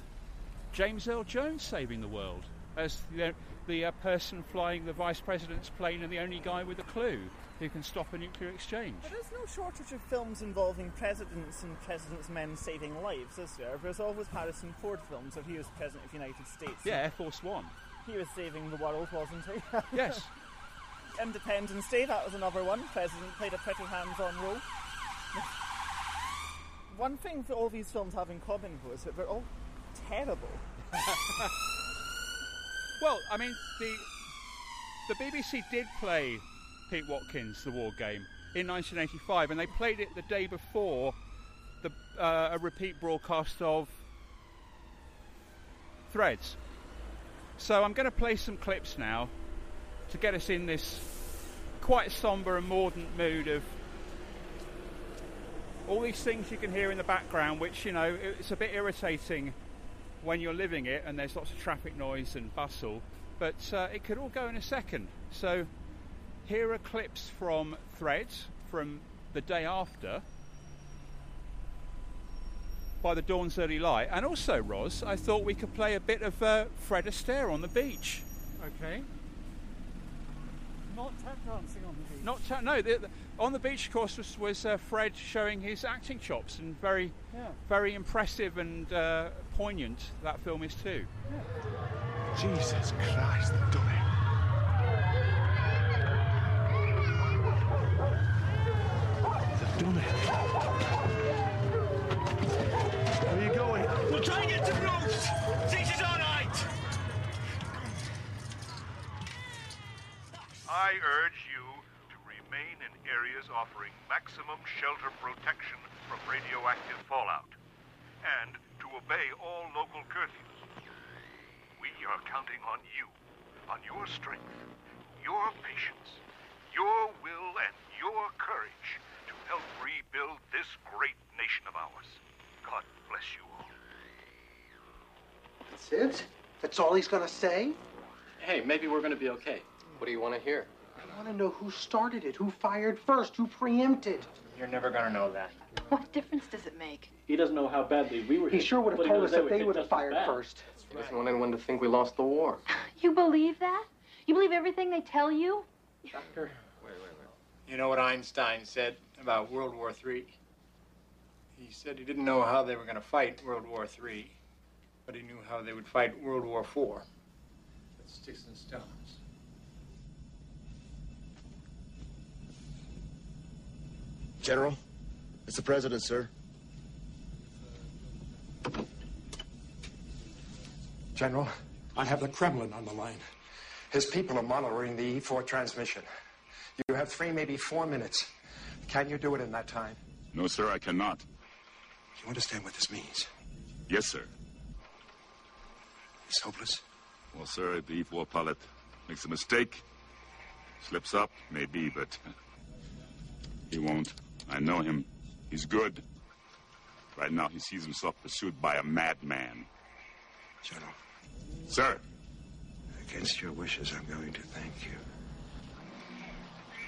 James Earl Jones saving the world as the, the uh, person flying the vice president's plane and the only guy with a clue who can stop a nuclear exchange. There is no shortage of films involving presidents and presidents' men saving lives, is there? There's always Harrison Ford films where he was president of the United States. Yeah, Air Force One. He was saving the world, wasn't he? Yes. Independence Day, that was another one. President played a pretty hands-on role. One thing that all these films have in common, though, is that they're all terrible. Well, I mean, the the BBC did play Pete Watkins, the War Game, in 1985, and they played it the day before the uh, a repeat broadcast of Threads. So I'm going to play some clips now to get us in this quite somber and mordant mood of all these things you can hear in the background, which you know it's a bit irritating when you're living it and there's lots of traffic noise and bustle, but uh, it could all go in a second. So here are clips from Threads from the day after by the dawn's early light, and also Roz, I thought we could play a bit of uh, Fred Astaire on the beach. Okay. Not tap dancing on the beach. Not ta- no, the, the, on the beach, of course, was, was uh, Fred showing his acting chops, and very, yeah. very impressive and uh, poignant that film is too. Yeah. Jesus Christ, they've done it. They've done it. Where are you going? We'll try and get to Bruce. Teacher's all right. I urge areas offering maximum shelter protection from radioactive fallout and to obey all local curfews. We are counting on you, on your strength, your patience, your will, and your courage to help rebuild this great nation of ours. God bless you all. That's it? That's all he's gonna say? Hey, maybe we're gonna be okay. What do you want to hear? I wanna know who started it, who fired first, who preempted. You're never gonna know that. What difference does it make? He doesn't know how badly we were He hit, sure would have told us if would they hit would have fired bad. first. He doesn't want anyone to think we lost the war. You believe that? You believe everything they tell you? Doctor, You know what Einstein said about World War III? He said he didn't know how they were going to fight World War III, but he knew how they would fight World War IV. With sticks and stones. General, it's the president, sir. General, I have the Kremlin on the line. His people are monitoring the E4 transmission. You have three, maybe four minutes. Can you do it in that time? No, sir, I cannot. You understand what this means? Yes, sir. It's hopeless. Well, sir, if the E4 pilot makes a mistake, slips up, maybe, but he won't. I know him. He's good. Right now, he sees himself pursued by a madman. General. Sir, Against your wishes, I'm going to thank you.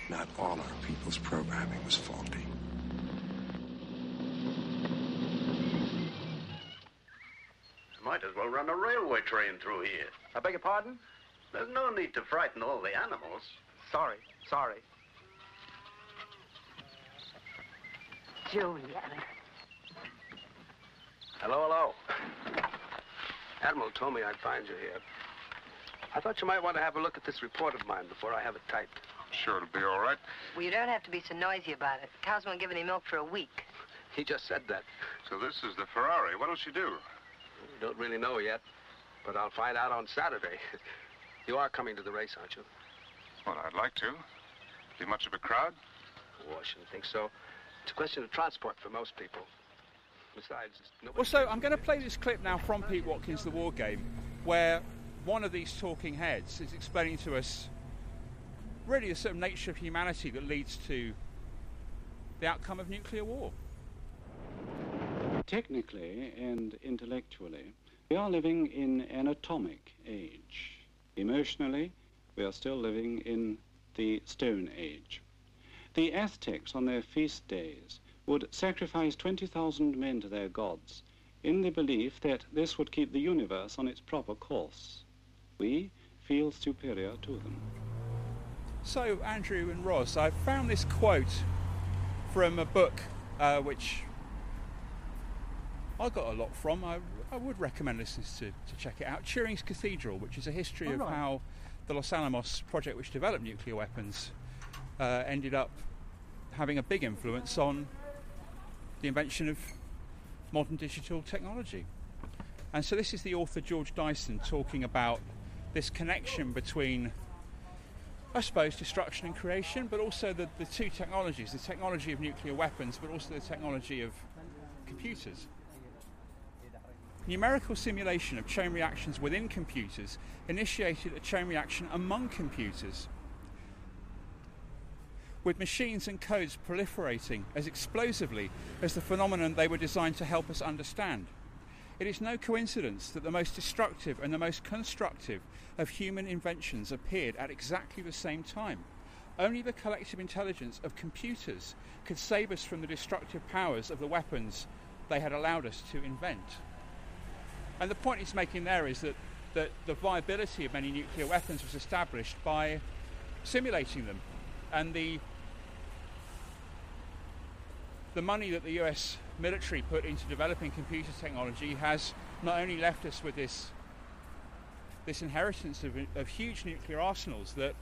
Not all our people's programming was faulty. Might as well run a railway train through here. I beg your pardon? There's no need to frighten all the animals. Sorry, sorry. Julian. Hello, hello. Admiral told me I'd find you here. I thought you might want to have a look at this report of mine before I have it typed. Sure, it'll be all right. Well, you don't have to be so noisy about it. The cows won't give any milk for a week. He just said that. So this is the Ferrari. What'll she do? Don't really know yet, but I'll find out on Saturday. You are coming to the race, aren't you? Well, I'd like to. Be much of a crowd? Oh, I shouldn't think so. It's a question of transport for most people. Besides, nobody... Well, so I'm going to play this clip now from Pete Watkins, The War Game, where one of these talking heads is explaining to us really the sort of nature of humanity that leads to the outcome of nuclear war. Technically and intellectually, we are living in an atomic age. Emotionally, we are still living in the Stone Age. The Aztecs, on their feast days, would sacrifice 20,000 men to their gods in the belief that this would keep the universe on its proper course. We feel superior to them. So, Andrew and Roz, I found this quote from a book uh, which I got a lot from. I, I would recommend listeners to, to check it out. Turing's Cathedral, which is a history Oh, of right. how the Los Alamos project, which developed nuclear weapons, uh, ended up having a big influence on the invention of modern digital technology. And so, this is the author George Dyson talking about this connection between I suppose, destruction and creation, but also the, the two technologies the technology of nuclear weapons, but also the technology of computers. Numerical simulation of chain reactions within computers initiated a chain reaction among computers, with machines and codes proliferating as explosively as the phenomenon they were designed to help us understand. It is no coincidence that the most destructive and the most constructive of human inventions appeared at exactly the same time. Only the collective intelligence of computers could save us from the destructive powers of the weapons they had allowed us to invent. And the point he's making there is that, that the viability of many nuclear weapons was established by simulating them. And the the money that the US military put into developing computer technology has not only left us with this this inheritance of, of huge nuclear arsenals that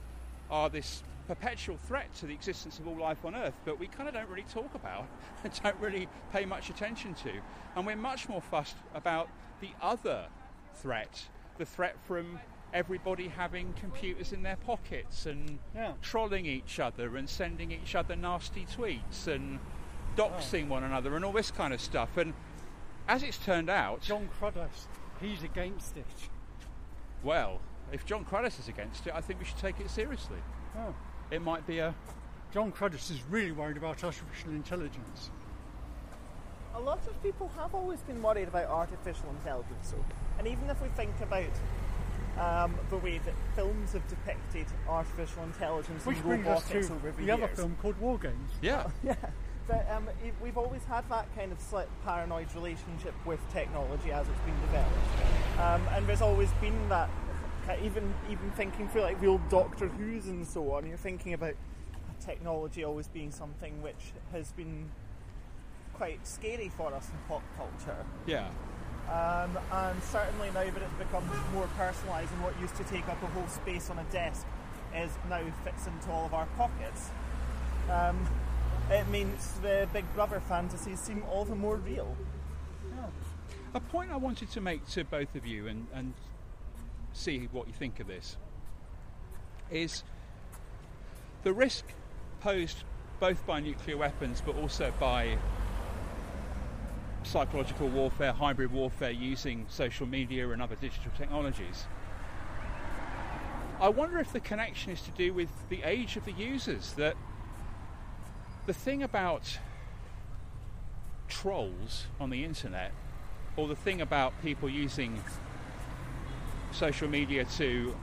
are this perpetual threat to the existence of all life on Earth, but we kind of don't really talk about and don't really pay much attention to. And we're much more fussed about the other threat, the threat from everybody having computers in their pockets and Yeah. trolling each other and sending each other nasty tweets and doxing one another and all this kind of stuff. And as it's turned out, Jon Cruddas, he's against it. well, if Jon Cruddas is against it, I think we should take it seriously. Oh. It might be a Jon Cruddas is really worried about artificial intelligence. A lot of people have always been worried about artificial intelligence, though. And even if we think about um, the way that films have depicted artificial intelligence Which and brings us robotics to over the the other film called War Games. Yeah. yeah. But um, we've always had that kind of slight paranoid relationship with technology as it's been developed, um, and there's always been that. Even even thinking through like the old Doctor Who's and so on, you're thinking about technology always being something which has been quite scary for us in pop culture. yeah. Um, and certainly now that it's become more personalised and what used to take up a whole space on a desk is now fits into all of our pockets, um, it means the Big Brother fantasies seem all the more real. A point I wanted to make to both of you and, and see what you think of this is the risk posed both by nuclear weapons but also by psychological warfare, hybrid warfare using social media and other digital technologies. I wonder if the connection is to do with the age of the users. That the thing about trolls on the internet, or the thing about people using social media to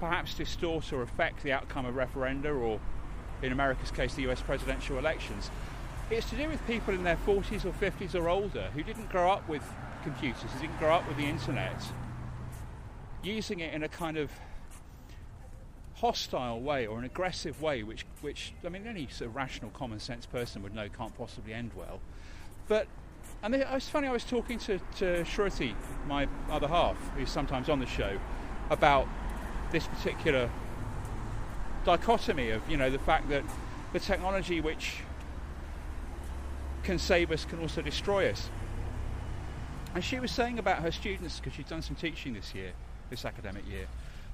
perhaps distort or affect the outcome of referenda, or in America's case, the US presidential elections, it's to do with people in their 40s or 50s or older who didn't grow up with computers, who didn't grow up with the internet, using it in a kind of hostile way or an aggressive way, which, which I mean, any sort of rational, common sense person would know can't possibly end well. But and it was funny. I was talking to to Shruti, my other half, who's sometimes on the show, about this particular dichotomy of you know the fact that the technology which can save us can also destroy us. And she was saying about her students because she's done some teaching this year, this academic year.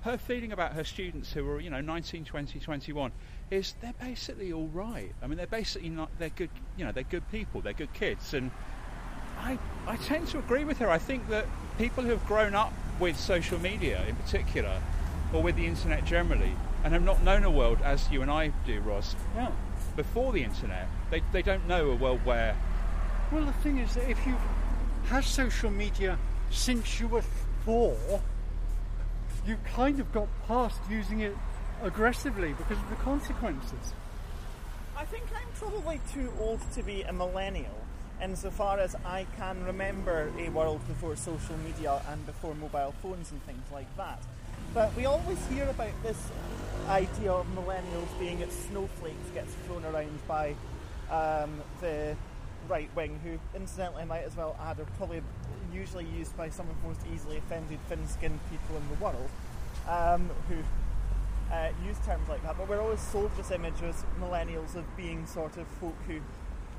Her feeling about her students who are, you know, 19, 20, 21 is they're basically all right. I mean, they're basically not, they're good, you know, they're good people, they're good kids. And I, I tend to agree with her. I think that people who have grown up with social media in particular, or with the internet generally, and have not known a world as you and I do, Roz, Yeah. before the internet, they, they don't know a world where Well, the thing is that if you've had social media since you were four, you kind of got past using it aggressively because of the consequences. I think I'm probably too old to be a millennial insofar as I can remember a world before social media and before mobile phones and things like that. But we always hear about this idea of millennials being at snowflakes gets thrown around by um, the right wing, who incidentally I might as well add are probably usually used by some of the most easily offended thin-skinned people in the world, um, who uh, use terms like that, but we're always sold this image as millennials of being sort of folk who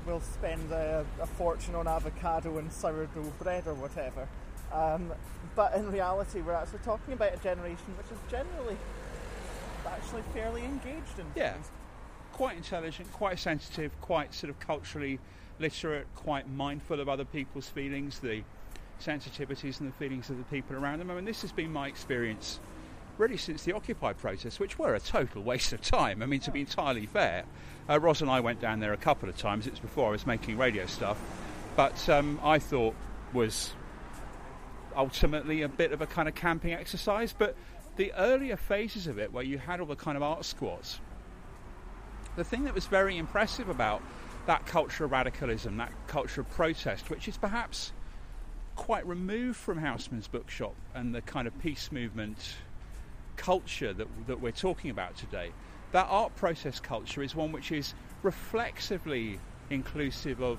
will spend a, a fortune on avocado and sourdough bread or whatever. Um, but in reality, we're actually talking about a generation which is generally actually fairly engaged in Yeah. quite intelligent, quite sensitive, quite sort of culturally literate, quite mindful of other people's feelings, the sensitivities and the feelings of the people around them. I mean, this has been my experience really since the Occupy protests, which were a total waste of time. I mean, to be entirely fair, uh, Ross and I went down there a couple of times. It was before I was making radio stuff, but um, I thought was ultimately a bit of a kind of camping exercise. But the earlier phases of it, where you had all the kind of art squats, the thing that was very impressive about that culture of radicalism, that culture of protest, which is perhaps quite removed from Housmans Bookshop and the kind of peace movement culture that, that we're talking about today, that art protest culture is one which is reflexively inclusive of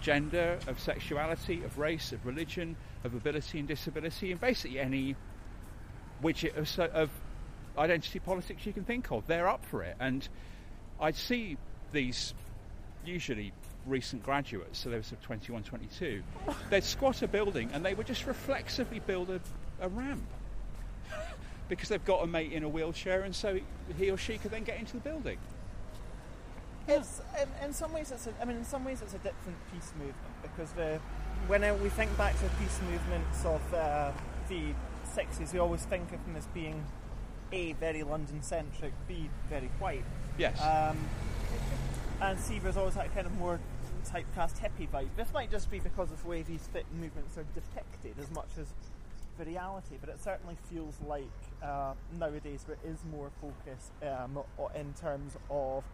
gender, of sexuality, of race, of religion, of ability and disability, and basically any widget of, of identity politics you can think of. They're up for it, and I'd see these usually recent graduates, so they were sort of 21, 22. They'd squat a building and they would just reflexively build a, a ramp because they've got a mate in a wheelchair, and so he or she could then get into the building. It's in, in some ways it's a, I mean in some ways it's a different peace movement because the when we think back to peace movements of uh, the 60s we always think of them as being a very London centric b very white Yes. um, and C there's always that kind of more typecast hippie vibe this might just be because of the way these fit movements are depicted as much as the reality but it certainly feels like uh, nowadays there is more focus um, in terms of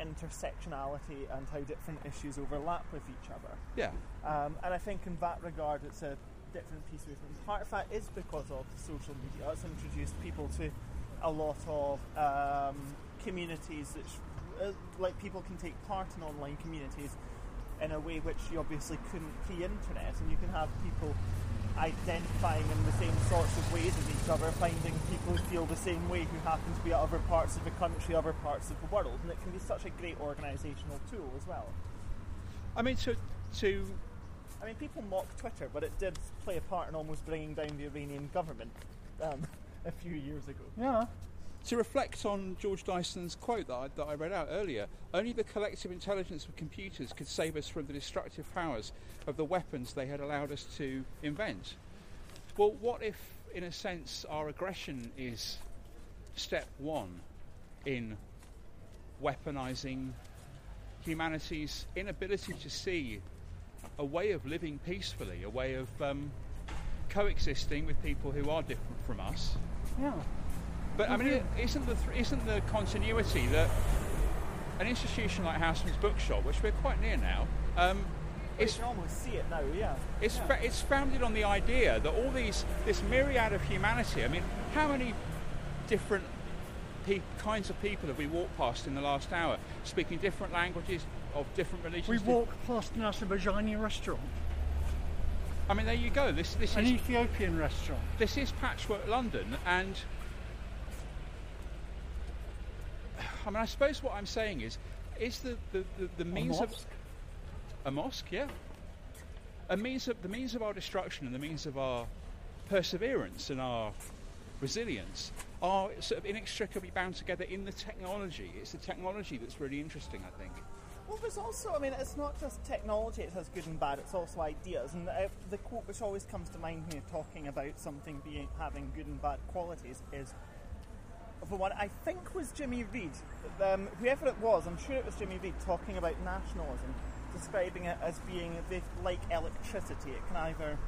intersectionality and how different issues overlap with each other. Yeah. Um, and I think in that regard, it's a different piece of movement. Part of that is because of social media. It's introduced people to a lot of um, communities that, uh, like people can take part in online communities in a way which you obviously couldn't pre-internet, and you can have people identifying in the same sorts of ways as each other, finding people who feel the same way who happen to be at other parts of the country, other parts of the world, and it can be such a great organisational tool as well. I mean, to to I mean, people mock Twitter, but it did play a part in almost bringing down the Iranian government um, a few years ago. Yeah. To reflect on George Dyson's quote that I, that I read out earlier, only the collective intelligence of computers could save us from the destructive powers of the weapons they had allowed us to invent. Well, what if, in a sense, our aggression is step one in weaponizing humanity's inability to see a way of living peacefully, a way of um, coexisting with people who are different from us? Yeah. But I mean, isn't the isn't the continuity that an institution like Housmans Bookshop, which we're quite near now, um, You is can almost see it now, yeah. it's yeah. fa- it's founded on the idea that all these this myriad of humanity. I mean, how many different pe- kinds of people have we walked past in the last hour, speaking different languages of different religions? We di- walked past an Azerbaijani restaurant, I mean, there you go. This this an is Ethiopian restaurant. this is patchwork London, and I mean, I suppose what I'm saying is, is the the, the, the means of a mosque, yeah, a means of the means of our destruction and the means of our perseverance and our resilience are sort of inextricably bound together in the technology. It's the technology that's really interesting, I think. Well, there's also, I mean, it's not just technology, it has good and bad, it's also ideas. And uh, the quote which always comes to mind when you're talking about something being having good and bad qualities is the one I think was Jimmy Reid. Um, whoever it was, I'm sure it was Jimmy Reid talking about nationalism, describing it as being like electricity. It can either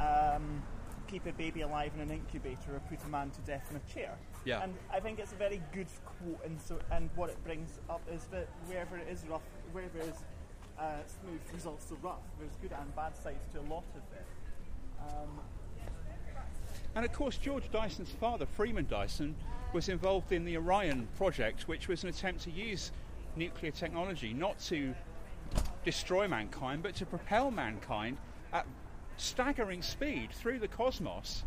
um, keep a baby alive in an incubator or put a man to death in a chair. Yeah. And I think it's a very good quote, and so and what it brings up is that wherever it is rough, wherever it is uh, smooth, there's also rough. There's good and bad sides to a lot of it. Um, And of course, George Dyson's father, Freeman Dyson, was involved in the Orion project, which was an attempt to use nuclear technology not to destroy mankind, but to propel mankind at staggering speed through the cosmos.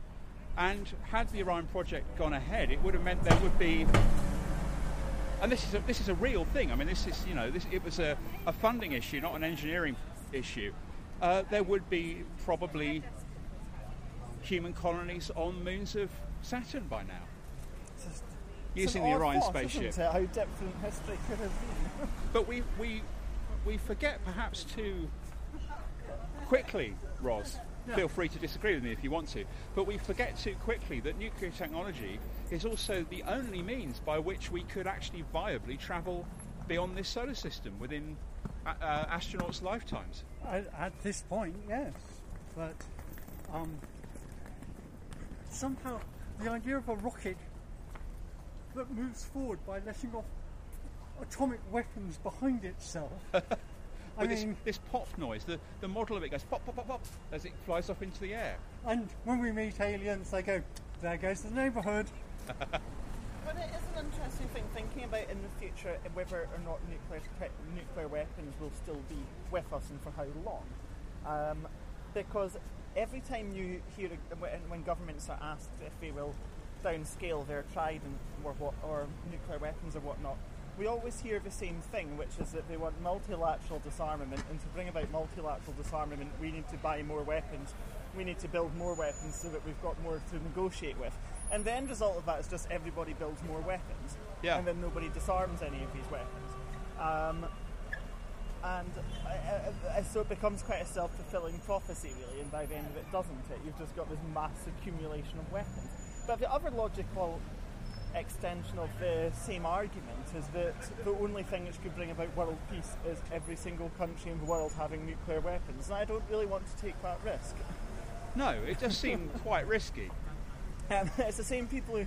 And had the Orion project gone ahead, it would have meant there would be. And this is a, this is a real thing. I mean, this is you know this it was a, a funding issue, not an engineering issue. Uh, there would be probably human colonies on moons of Saturn by now. Using the Orion thought, spaceship. How history could have been. But we, we, we forget perhaps too quickly, Roz. Yeah. Feel free to disagree with me if you want to. But we forget too quickly that nuclear technology is also the only means by which we could actually viably travel beyond this solar system within uh, uh, astronauts' lifetimes. At, at this point, yes, but um, somehow the idea of a rocket that moves forward by letting off atomic weapons behind itself. I With this, mean, this pop noise, the, the model of it goes pop, pop, pop, pop as it flies off into the air. and when we meet aliens, they go, "There goes the neighbourhood." But it is an interesting thing thinking about in the future whether or not nuclear nuclear weapons will still be with us and for how long. Um, because every time you hear when, when governments are asked if they will downscale their trident or, what, or nuclear weapons or whatnot, we always hear the same thing, which is that they want multilateral disarmament, and to bring about multilateral disarmament, we need to buy more weapons, we need to build more weapons so that we've got more to negotiate with. And the end result of that is just everybody builds more weapons, Yeah. and then nobody disarms any of these weapons. Um, and uh, uh, uh, so it becomes quite a self-fulfilling prophecy, really. And by the end of it, doesn't it? You've just got this mass accumulation of weapons. But the other logical extension of the same argument is that the only thing which could bring about world peace is every single country in the world having nuclear weapons. And I don't really want to take that risk. No, it does seem quite risky. Um, it's the same people who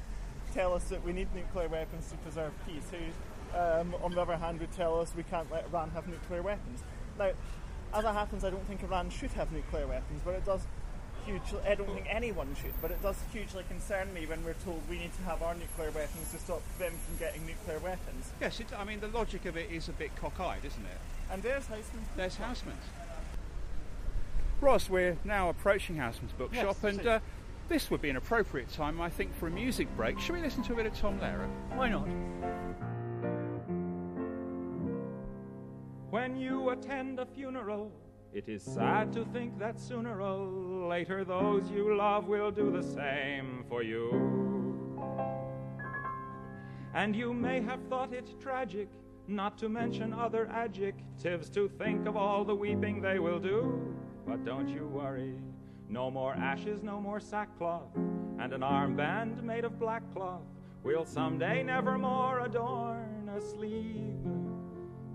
tell us that we need nuclear weapons to preserve peace, who, um, on the other hand, would tell us we can't let Iran have nuclear weapons. Now, as it happens, I don't think Iran should have nuclear weapons, but it does hugely. I don't think anyone should, but it does hugely concern me when we're told we need to have our nuclear weapons to stop them from getting nuclear weapons. Yes, it, I mean, the logic of it is a bit cockeyed, isn't it? And there's Housman. There's Housmans. Roz, we're now approaching Housmans bookshop, Yes, and uh, this would be an appropriate time, I think, for a music break. Should we listen to a bit of Tom Lehrer? Why not? When you attend a funeral, it is sad to think that sooner or later those you love will do the same for you. And you may have thought it tragic, not to mention other adjectives, to think of all the weeping they will do. But don't you worry, no more ashes, no more sackcloth, and an armband made of black cloth will someday nevermore adorn a sleeve.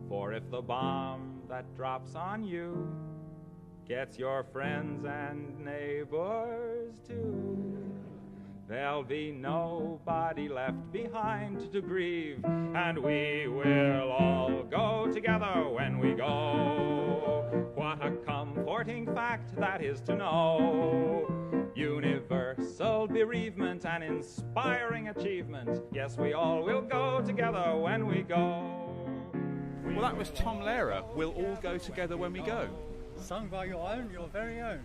For if the bomb that drops on you gets your friends and neighbors too, there'll be nobody left behind to grieve, and we will all go together when we go. What a comforting fact that is to know. Universal bereavement and inspiring achievement. Yes, we all will go together when we go. Well, that was Tom Lehrer. We'll all go together when we go. Sung by your own, your very own.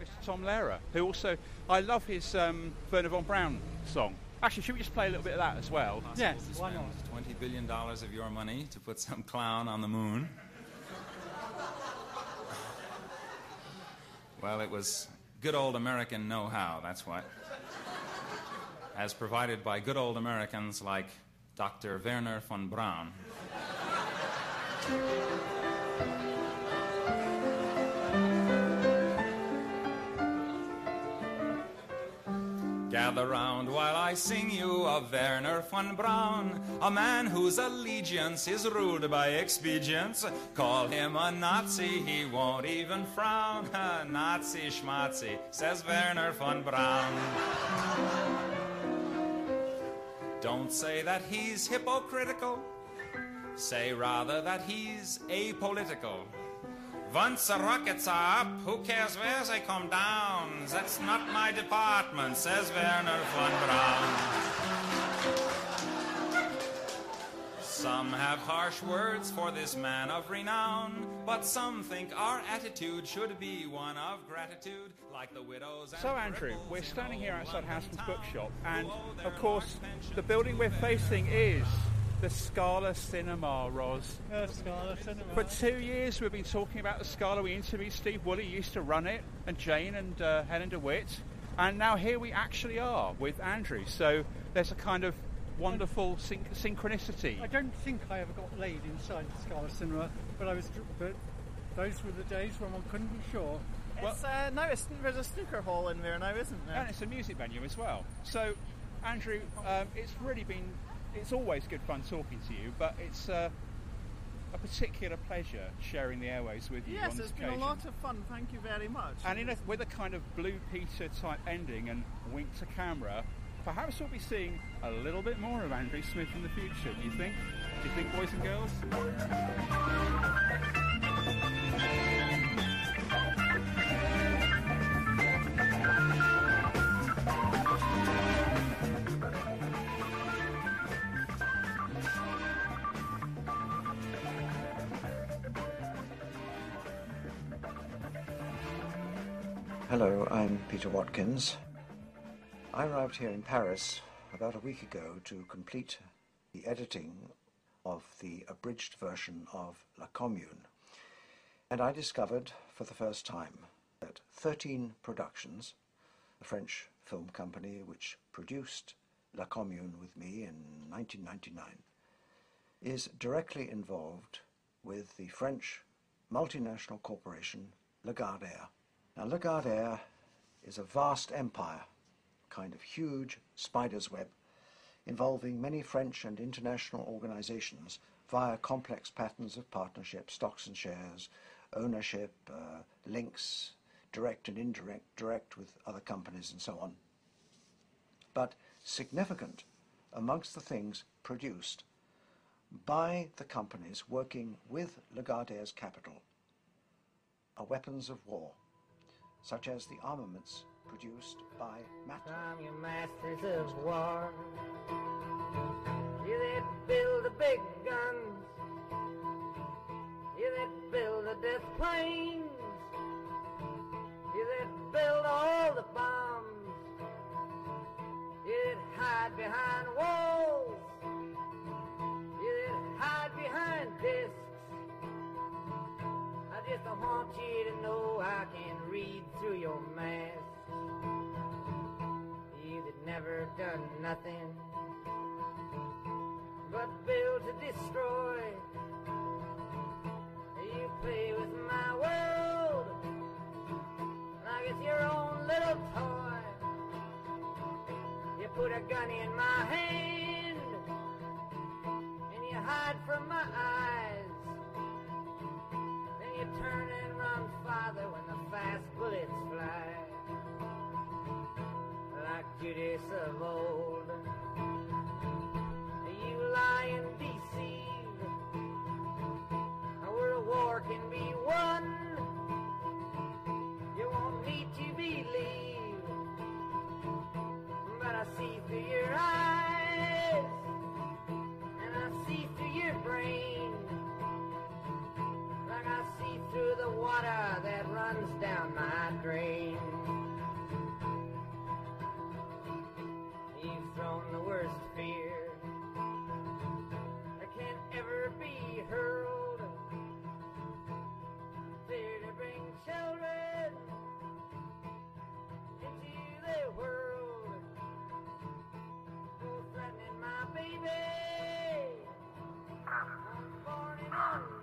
Mr. Tom Lehrer, who also, I love his um, Wernher von Braun song. Actually, should we just play a little bit of that as well? Yes, to why not? Twenty billion dollars of your money to put some clown on the moon. Well, it was good old American know-how. That's what, as provided by good old Americans like Dr. Wernher von Braun. Gather round while I sing you of Wernher von Braun, a man whose allegiance is ruled by expedience. Call him a Nazi, he won't even frown. A Nazi schmatzi, says Wernher von Braun. Don't say that he's hypocritical, say rather that he's apolitical. Once the rockets are up, who cares where they come down? That's not my department, says Wernher von Braun. Some have harsh words for this man of renown, but some think our attitude should be one of gratitude, like the widows and So, Andrew, we're standing here outside Housmans bookshop, and of course, the building we're facing is the Scala Cinema, Roz. Uh, Scala Cinema. For two years, we've been talking about the Scala. We interviewed Steve Woolley, used to run it, and Jane and uh, Helen DeWitt. And now here we actually are with Andrew. So there's a kind of wonderful syn- synchronicity. I don't think I ever got laid inside the Scala Cinema, but I was. But those were the days when one couldn't be sure. It's, uh, now it's, there's a snooker hall in there now, isn't there? And it's a music venue as well. So, Andrew, um, it's really been, it's always good fun talking to you, but it's uh, a particular pleasure sharing the airways with you Yes, it's been a lot of fun. Thank you very much. And in a, with a kind of Blue Peter type ending and wink to camera, perhaps we'll be seeing a little bit more of Andrew Smith in the future, do you think? Do you think, boys and girls? Hello, I'm Peter Watkins. I arrived here in Paris about a week ago to complete the editing of the abridged version of La Commune. And I discovered for the first time that 13 Productions, a French film company which produced La Commune with me in 1999, is directly involved with the French multinational corporation Lagardère. Now, Lagardère is a vast empire, a kind of huge spider's web, involving many French and international organizations via complex patterns of partnership, stocks and shares, ownership, uh, links, direct and indirect, direct with other companies, and so on. But significant amongst the things produced by the companies working with Lagardère's capital are weapons of war, such as the armaments produced by Matra. I'm your masters of war. You that build the big guns. You that build the death planes. You that build all the bombs. You that hide behind walls. I want you to know I can read through your mask. You that never done nothing but build to destroy. You play with my world like it's your own little toy. You put a gun in my hand and you hide from my eyes. Turn and run farther when the fast bullets fly. Like Judas of old, my dream. You've thrown the worst fear that can ever be hurled. Fear to bring children into the world. Oh, threatening my baby. Ah. Unborn.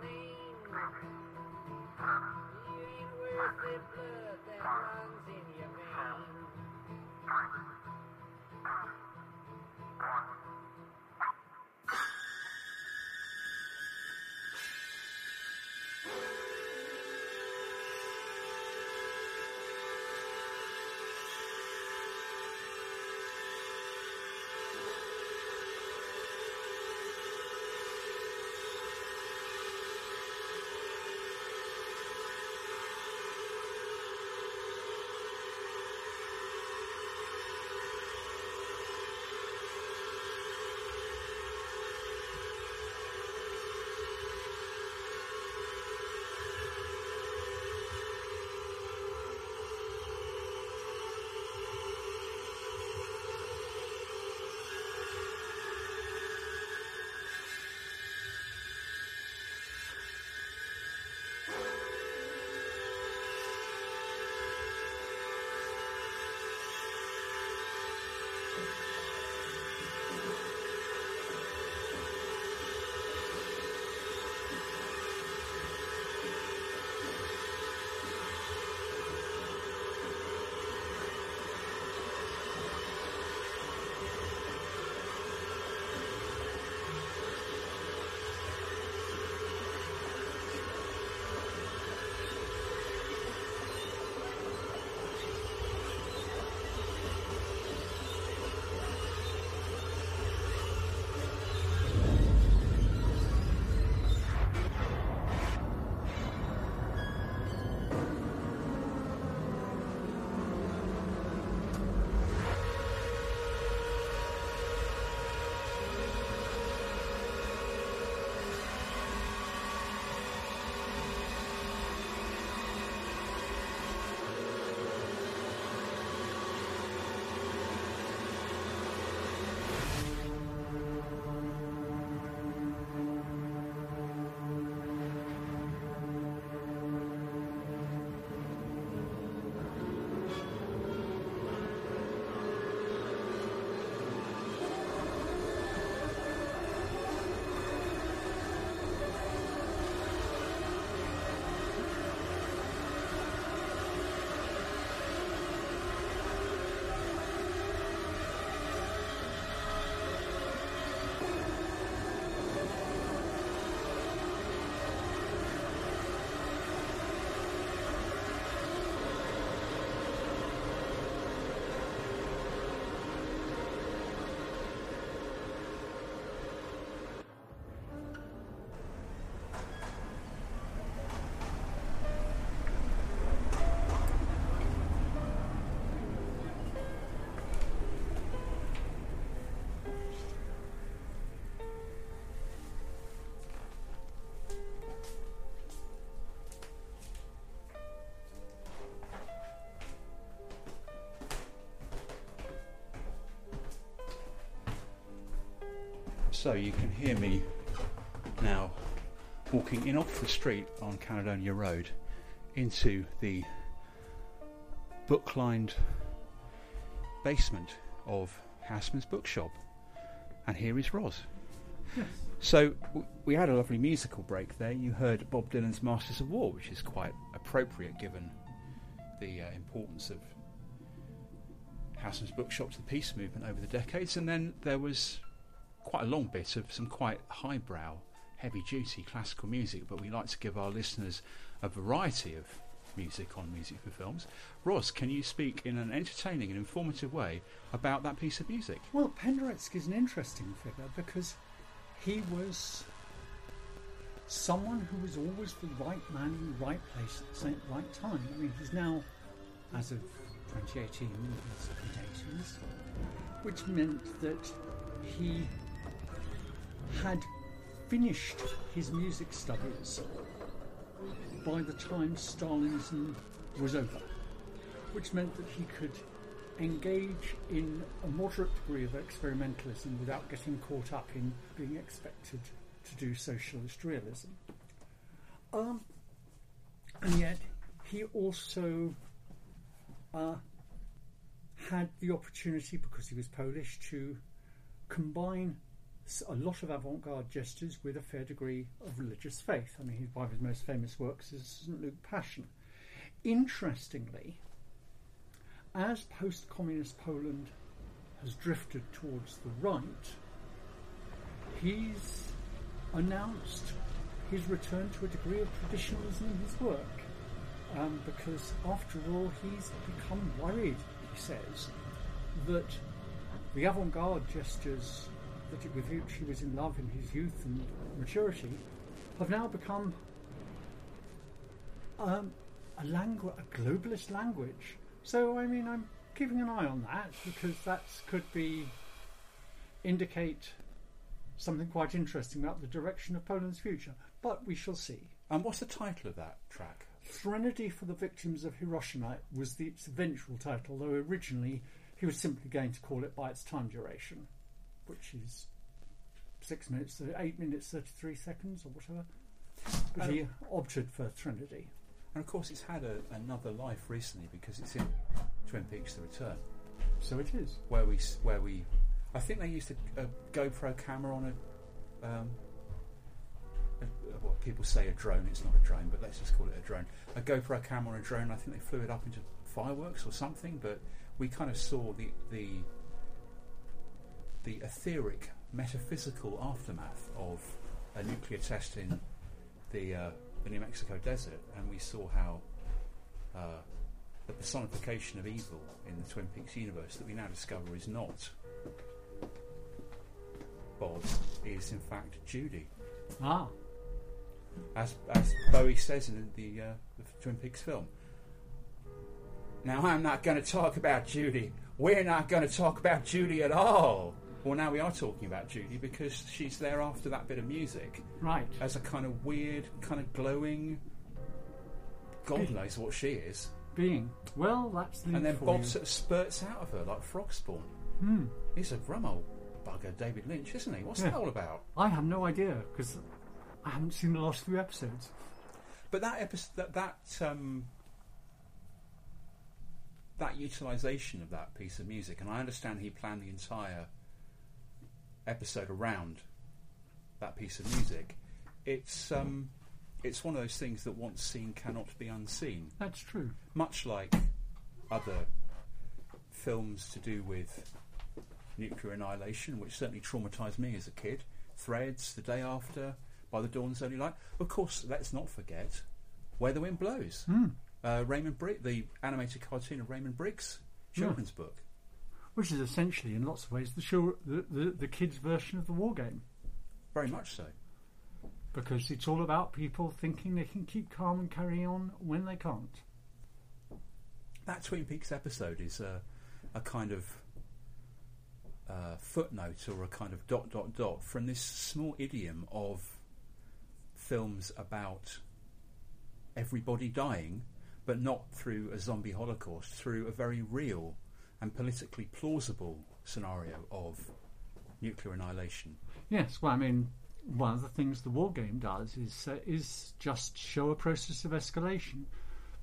So you can hear me now walking in off the street on Caledonian Road into the book-lined basement of Housmans Bookshop. And here is Roz. So w- we had a lovely musical break there. You heard Bob Dylan's Masters of War, which is quite appropriate given the uh, importance of Housmans Bookshop to the peace movement over the decades. And then there was quite a long bit of some quite highbrow, heavy duty classical music, but we like to give our listeners a variety of music on Music for Films. Roz, can you speak in an entertaining and informative way about that piece of music? Well, Penderecki is an interesting figure because he was someone who was always the right man in the right place at the right time. I mean, he's now, as of 2018, in his 80s, which meant that he had finished his music studies by the time Stalinism was over, which meant that he could engage in a moderate degree of experimentalism without getting caught up in being expected to do socialist realism. Um, and yet, he also uh, had the opportunity, because he was Polish, to combine a lot of avant garde gestures with a fair degree of religious faith. I mean, one of his most famous works is St. Luke Passion. Interestingly, as post communist Poland has drifted towards the right, he's announced his return to a degree of traditionalism in his work. Um, because, after all, he's become worried, he says, that the avant garde gestures that with which he was in love in his youth and maturity have now become um, a language, a globalist language. So, I mean, I'm keeping an eye on that because that could be indicate something quite interesting about the direction of Poland's future. But we shall see. And what's the title of that track? Threnody for the Victims of Hiroshima was the, its eventual title, though originally he was simply going to call it by its time duration, which is six minutes, eight minutes, 33 seconds, or whatever. But he opted for Threnody. And of course, it's had a, another life recently because it's in Twin Peaks: The Return. So it is. Where we, where we, I think they used a, a GoPro camera on a, um, a, well, people say a drone. It's not a drone, but let's just call it a drone. A GoPro camera on a drone. I think they flew it up into fireworks or something. But we kind of saw the the the etheric, metaphysical aftermath of a nuclear test in the, uh, the New Mexico desert, and we saw how uh, the personification of evil in the Twin Peaks universe that we now discover is not Bob, is in fact Judy. Ah. As, as Bowie says in the, uh, the Twin Peaks film. Now, I'm not going to talk about Judy. We're not going to talk about Judy at all. Well, now we are talking about Judy because she's there after that bit of music. Right. As a kind of weird, kind of glowing. God Be- knows what she is. Being. Well, that's the And then Bob you. sort of spurts out of her like frog spawn. Hmm. He's a rum old bugger, David Lynch, isn't he? What's Yeah. that all about? I have no idea because I haven't seen the last few episodes. But that episode, that that um, that utilization of that piece of music, and I understand he planned the entire episode around that piece of music. It's um, it's one of those things that once seen cannot be unseen. That's true. Much like other films to do with nuclear annihilation, which certainly traumatised me as a kid. Threads, The Day After, By the Dawn's Early Light. Of course, let's not forget Where the Wind Blows. Hmm. Uh, Raymond Briggs, the animated cartoon of Raymond Briggs, Yeah. children's book. Which is essentially, in lots of ways, the, show, the, the, the kids' version of the war game. Very much so. Because it's all about people thinking they can keep calm and carry on when they can't. That Twin Peaks episode is a, a kind of uh, footnote or a kind of dot dot dot from this small idiom of films about everybody dying, but not through a zombie holocaust, through a very real and politically plausible scenario of nuclear annihilation. Yes, well, I mean, one of the things the war game does is uh, is just show a process of escalation.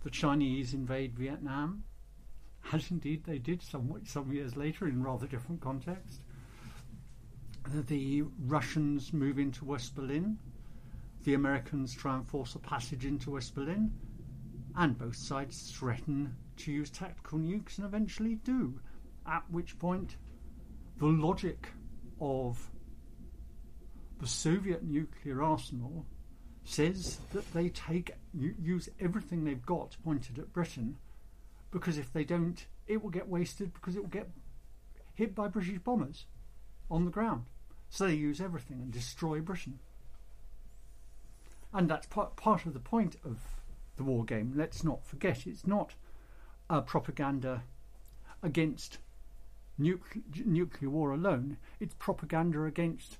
The Chinese invade Vietnam, as indeed they did some some years later in rather different context. The Russians move into West Berlin. The Americans try and force a passage into West Berlin, and both sides threaten to use tactical nukes and eventually do. At which point, the logic of the Soviet nuclear arsenal says that they take use everything they've got pointed at Britain because if they don't, it will get wasted because it will get hit by British bombers on the ground. So they use everything and destroy Britain. And that's part, part of the point of the war game. Let's not forget it's not a propaganda against nucle- nuclear war alone, it's propaganda against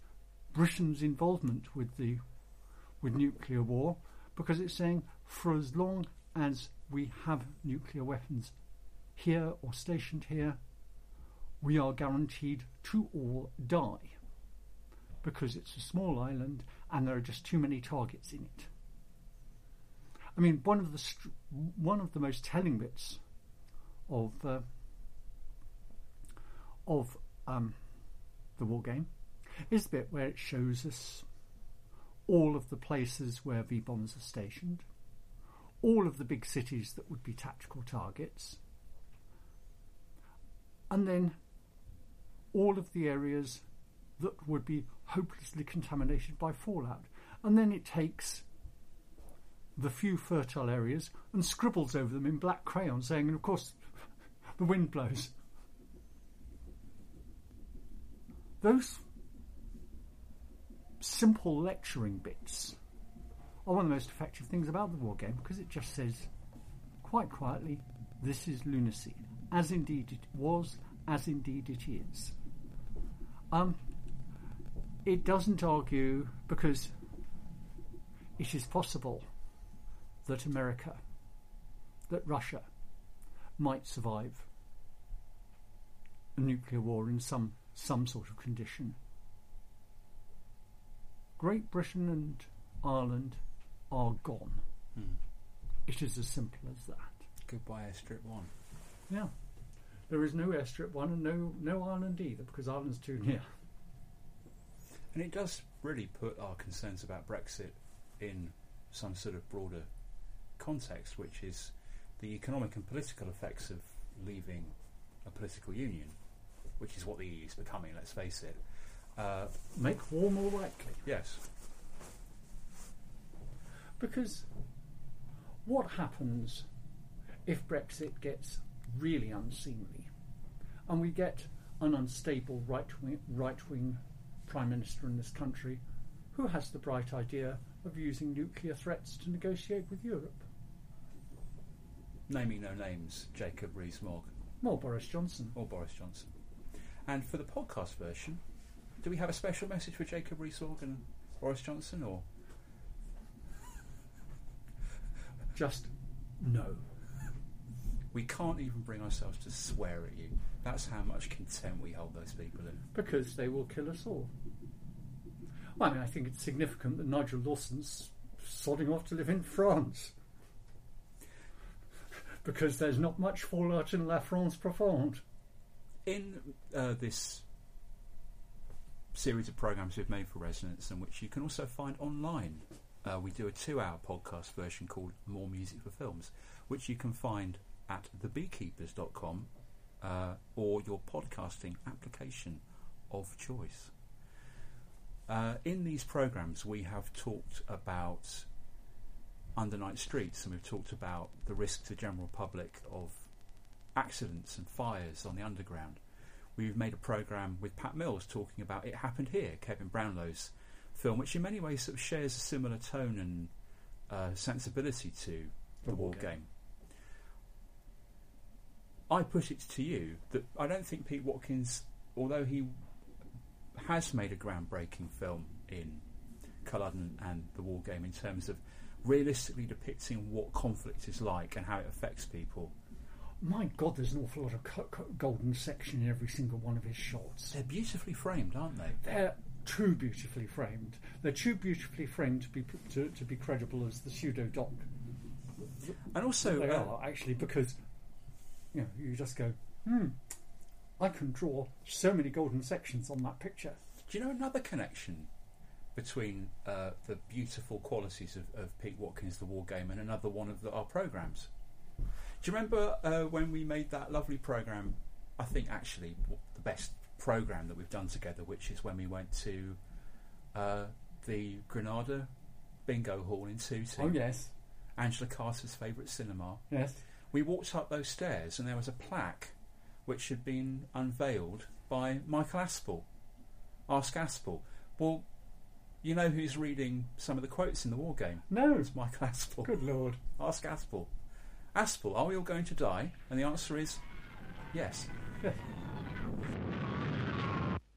Britain's involvement with the with nuclear war because it's saying for as long as we have nuclear weapons here or stationed here, we are guaranteed to all die because it's a small island and there are just too many targets in it. I mean, one of the one of the most telling bits of uh, of um, the war game is the bit where it shows us all of the places where V bombs are stationed, all of the big cities that would be tactical targets, and then all of the areas that would be hopelessly contaminated by fallout. And then it takes the few fertile areas and scribbles over them in black crayon, saying, and of course, the wind blows. Those simple lecturing bits are one of the most effective things about the war game because it just says quite quietly, this is lunacy, as indeed it was, as indeed it is. Um, it doesn't argue because it is possible that America, that Russia might survive a nuclear war in some some sort of condition. Great Britain and Ireland are gone. Hmm. It is as simple as that. Goodbye, Airstrip One. Yeah. There is no airstrip one and no no Ireland either because Ireland's too near. And it does really put our concerns about Brexit in some sort of broader context, which is the economic and political effects of leaving a political union, which is what the EU is becoming, let's face it. Uh, Make war more likely. yes. Because what happens if Brexit gets really unseemly and we get an unstable right wing, right wing prime minister in this country who has the bright idea of using nuclear threats to negotiate with Europe? Naming no names, Jacob Rees-Mogg. More Boris Johnson. Or Boris Johnson. And for the podcast version, do we have a special message for Jacob Rees-Mogg and Boris Johnson, or just no? We can't even bring ourselves to swear at you. That's how much contempt we hold those people in. Because they will kill us all. Well, I mean, I think it's significant that Nigel Lawson's sodding off to live in France. because there's not much fallout in La France Profonde. In uh, this series of programs we've made for Resonance, and which you can also find online, uh, we do a two-hour podcast version called More Music for Films, which you can find at thebeekeepers.com uh, or your podcasting application of choice. Uh, in these programs, we have talked about undernight streets, and we've talked about the risk to the general public of accidents and fires on the underground. We've made a program with Pat Mills talking about It Happened Here, Kevin Brownlow's film, which in many ways sort of shares a similar tone and uh, sensibility to the, war game. I put it to you that I don't think Pete Watkins, although he has made a groundbreaking film in Culloden and the war game in terms of realistically depicting what conflict is like and how it affects people. My God, there's an awful lot of golden section in every single one of his shots. They're beautifully framed, aren't they? They're too beautifully framed. They're too beautifully framed to be to, to be credible as the pseudo doc. And also, they uh, are actually because you know you just go, hmm, I can draw so many golden sections on that picture. Do you know another connection between uh, the beautiful qualities of, of Pete Watkins, the War Game, and another one of the, our programs? Do you remember uh, when we made that lovely program? I think actually the best program that we've done together, which is when we went to uh, the Granada Bingo Hall in Tooting. Oh yes, Angela Carter's favourite cinema. Yes. We walked up those stairs and there was a plaque which had been unveiled by Michael Aspel. Ask Aspel. Well, you know who's reading some of the quotes in the war game? No. It's Michael Aspel. Good lord. Ask Aspel. Aspel, are we all going to die? And the answer is yes.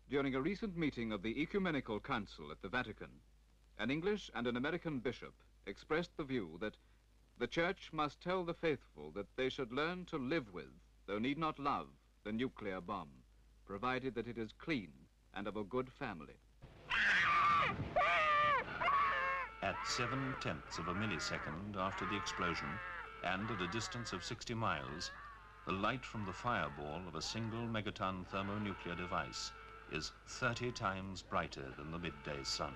During a recent meeting of the Ecumenical Council at the Vatican, an English and an American bishop expressed the view that the Church must tell the faithful that they should learn to live with, though need not love, the nuclear bomb, provided that it is clean and of a good family. At seven tenths of a millisecond after the explosion, and at a distance of 60 miles, the light from the fireball of a single megaton thermonuclear device is 30 times brighter than the midday sun.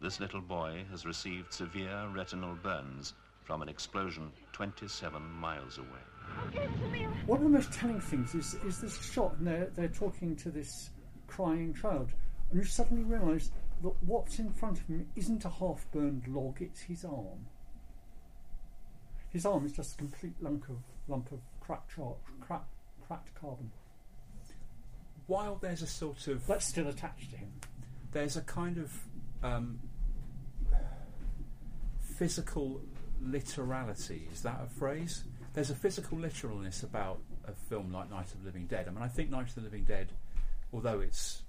This little boy has received severe retinal burns from an explosion 27 miles away. One of the most telling things is is this shot, and they're they're talking to this crying child, and you suddenly realise that what's in front of him isn't a half-burned log; it's his arm. His arm is just a complete lump of lump of cracked char- crack, cracked carbon. While there's a sort of that's still attached to him. There's a kind of um, physical literality. Is that a phrase? There's a physical literalness about a film like Night of the Living Dead. I mean, I think Night of the Living Dead, although it's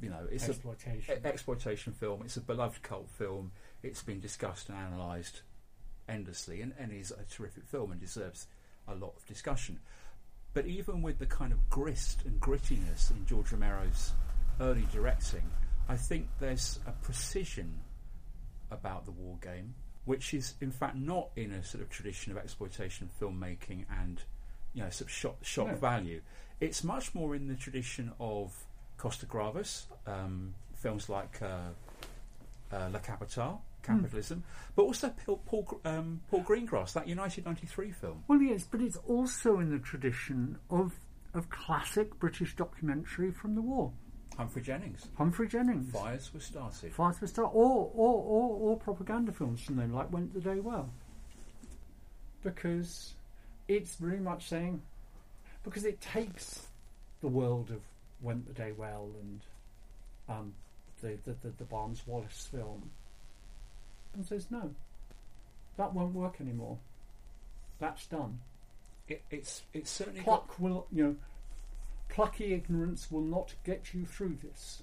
you know it's Exploitation. a exploitation film, it's a beloved cult film. It's been discussed and analysed endlessly, and, and is a terrific film and deserves a lot of discussion. But even with the kind of grist and grittiness in George Romero's early directing, I think there's a precision about the war game, which is in fact not in a sort of tradition of exploitation filmmaking and you know sort of shock, shock No. value. It's much more in the tradition of Costa-Gavras, um, films like uh, uh, La Capitale, Capitalism, but also Paul, Paul, um, Paul Greengrass, that United 93 film. Well, yes, but it's also in the tradition of of classic British documentary from the war. Humphrey Jennings. Humphrey Jennings. Fires were started. Fires were started. or, or, or, or propaganda films from them, like Went the Day Well. Because it's very much saying, because it takes the world of Went the Day Well and um, the, the, the, the Barnes Wallis film and says, no, that won't work anymore. That's done. It, it's it's certainly pluck will you know plucky ignorance will not get you through this.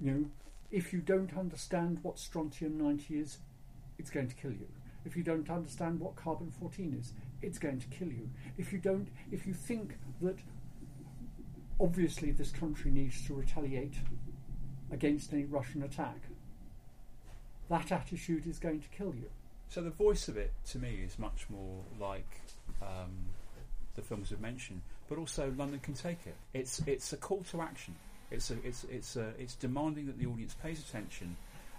You know, if you don't understand what strontium ninety is, it's going to kill you. If you don't understand what carbon fourteen is, it's going to kill you. If you don't, if you think that obviously this country needs to retaliate against any Russian attack, that attitude is going to kill you. So the voice of it, to me, is much more like um, the films we've mentioned, but also London Can Take It. It's it's a call to action. It's a, it's it's a, it's demanding that the audience pays attention,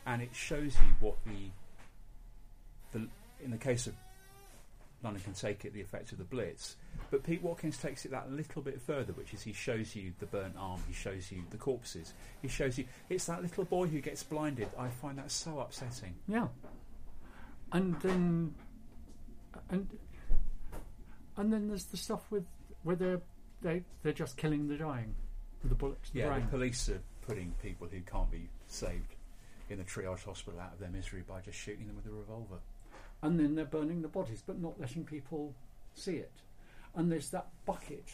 and it shows you what the the in the case of London Can Take It, the effect of the Blitz. But Pete Watkins takes it that little bit further, which is he shows you the burnt arm, he shows you the corpses, he shows you it's that little boy who gets blinded. I find that so upsetting. Yeah. And then, and and then there's the stuff with where they're they they're just killing the dying with the bullets. the Yeah, brain. the police are putting people who can't be saved in the triage hospital out of their misery by just shooting them with a revolver. And then they're burning the bodies, but not letting people see it. And there's that bucket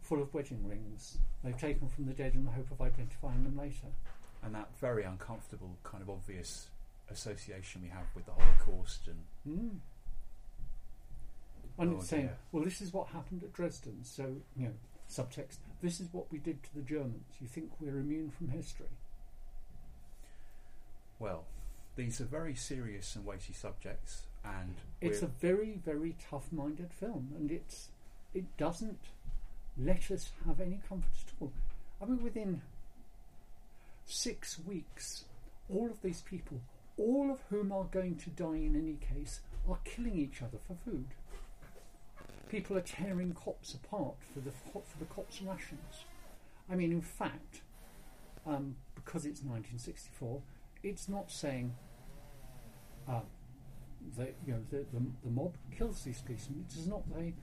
full of wedding rings they've taken from the dead in the hope of identifying them later. And that very uncomfortable, kind of obvious association we have with the Holocaust and Mm. And Oh, it's saying, dear. well, this is what happened at Dresden. So, you know, subtext, this is what we did to the Germans. You think we're immune from history? Well, these are very serious and weighty subjects, and It's a very, very tough-minded film, and it's it doesn't let us have any comfort at all. I mean, within six weeks, all of these people, all of whom are going to die in any case, are killing each other for food. People are tearing cops apart for the for the cops' rations. I mean, in fact, um, because it's 1964, it's not saying uh, that you know the, the, the mob kills these policemen. It does not say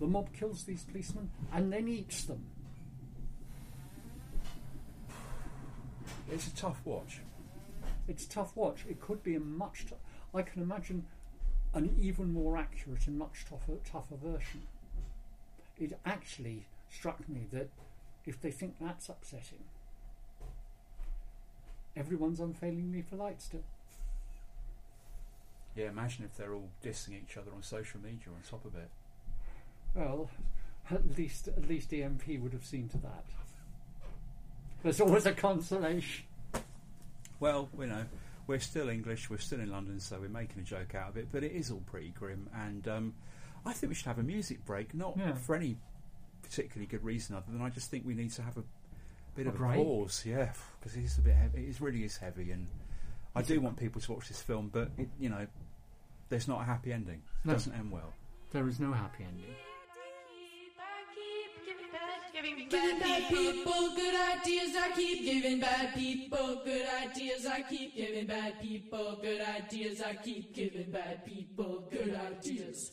the mob kills these policemen and then eats them. It's a tough watch. It's a tough watch. It could be a much. T- I can imagine an even more accurate and much tougher, tougher version. It actually struck me that if they think that's upsetting, everyone's unfailingly polite still. Yeah, imagine if they're all dissing each other on social media on top of it. Well, at least at least EMP would have seen to that. There's always a consolation. Well, you know, we're still English, we're still in London, so we're making a joke out of it, but it is all pretty grim, and um, I think we should have a music break, not Yeah. for any particularly good reason other than I just think we need to have a bit of break? a pause, yeah, because it is a bit heavy. It really is heavy, and I do want people to watch this film, but it, you know, there's not a happy ending. It No. doesn't end well. There is no happy ending. Giving bad people good ideas, I keep giving bad people good ideas, I keep giving bad people good ideas, I keep giving bad people good ideas.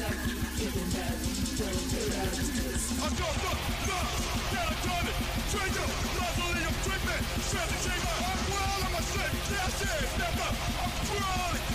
Strategy, my heart, world, I'm a safe, yes, never, I'm crawling.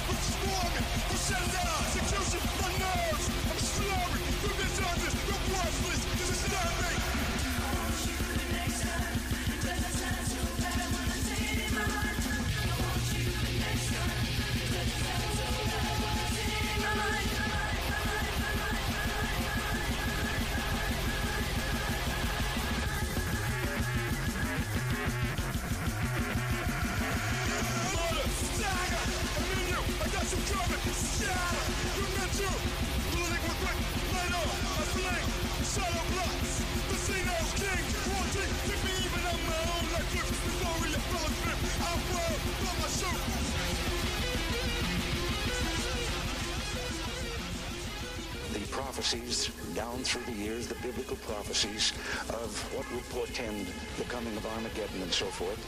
Prophecies of what will portend the coming of Armageddon and so forth.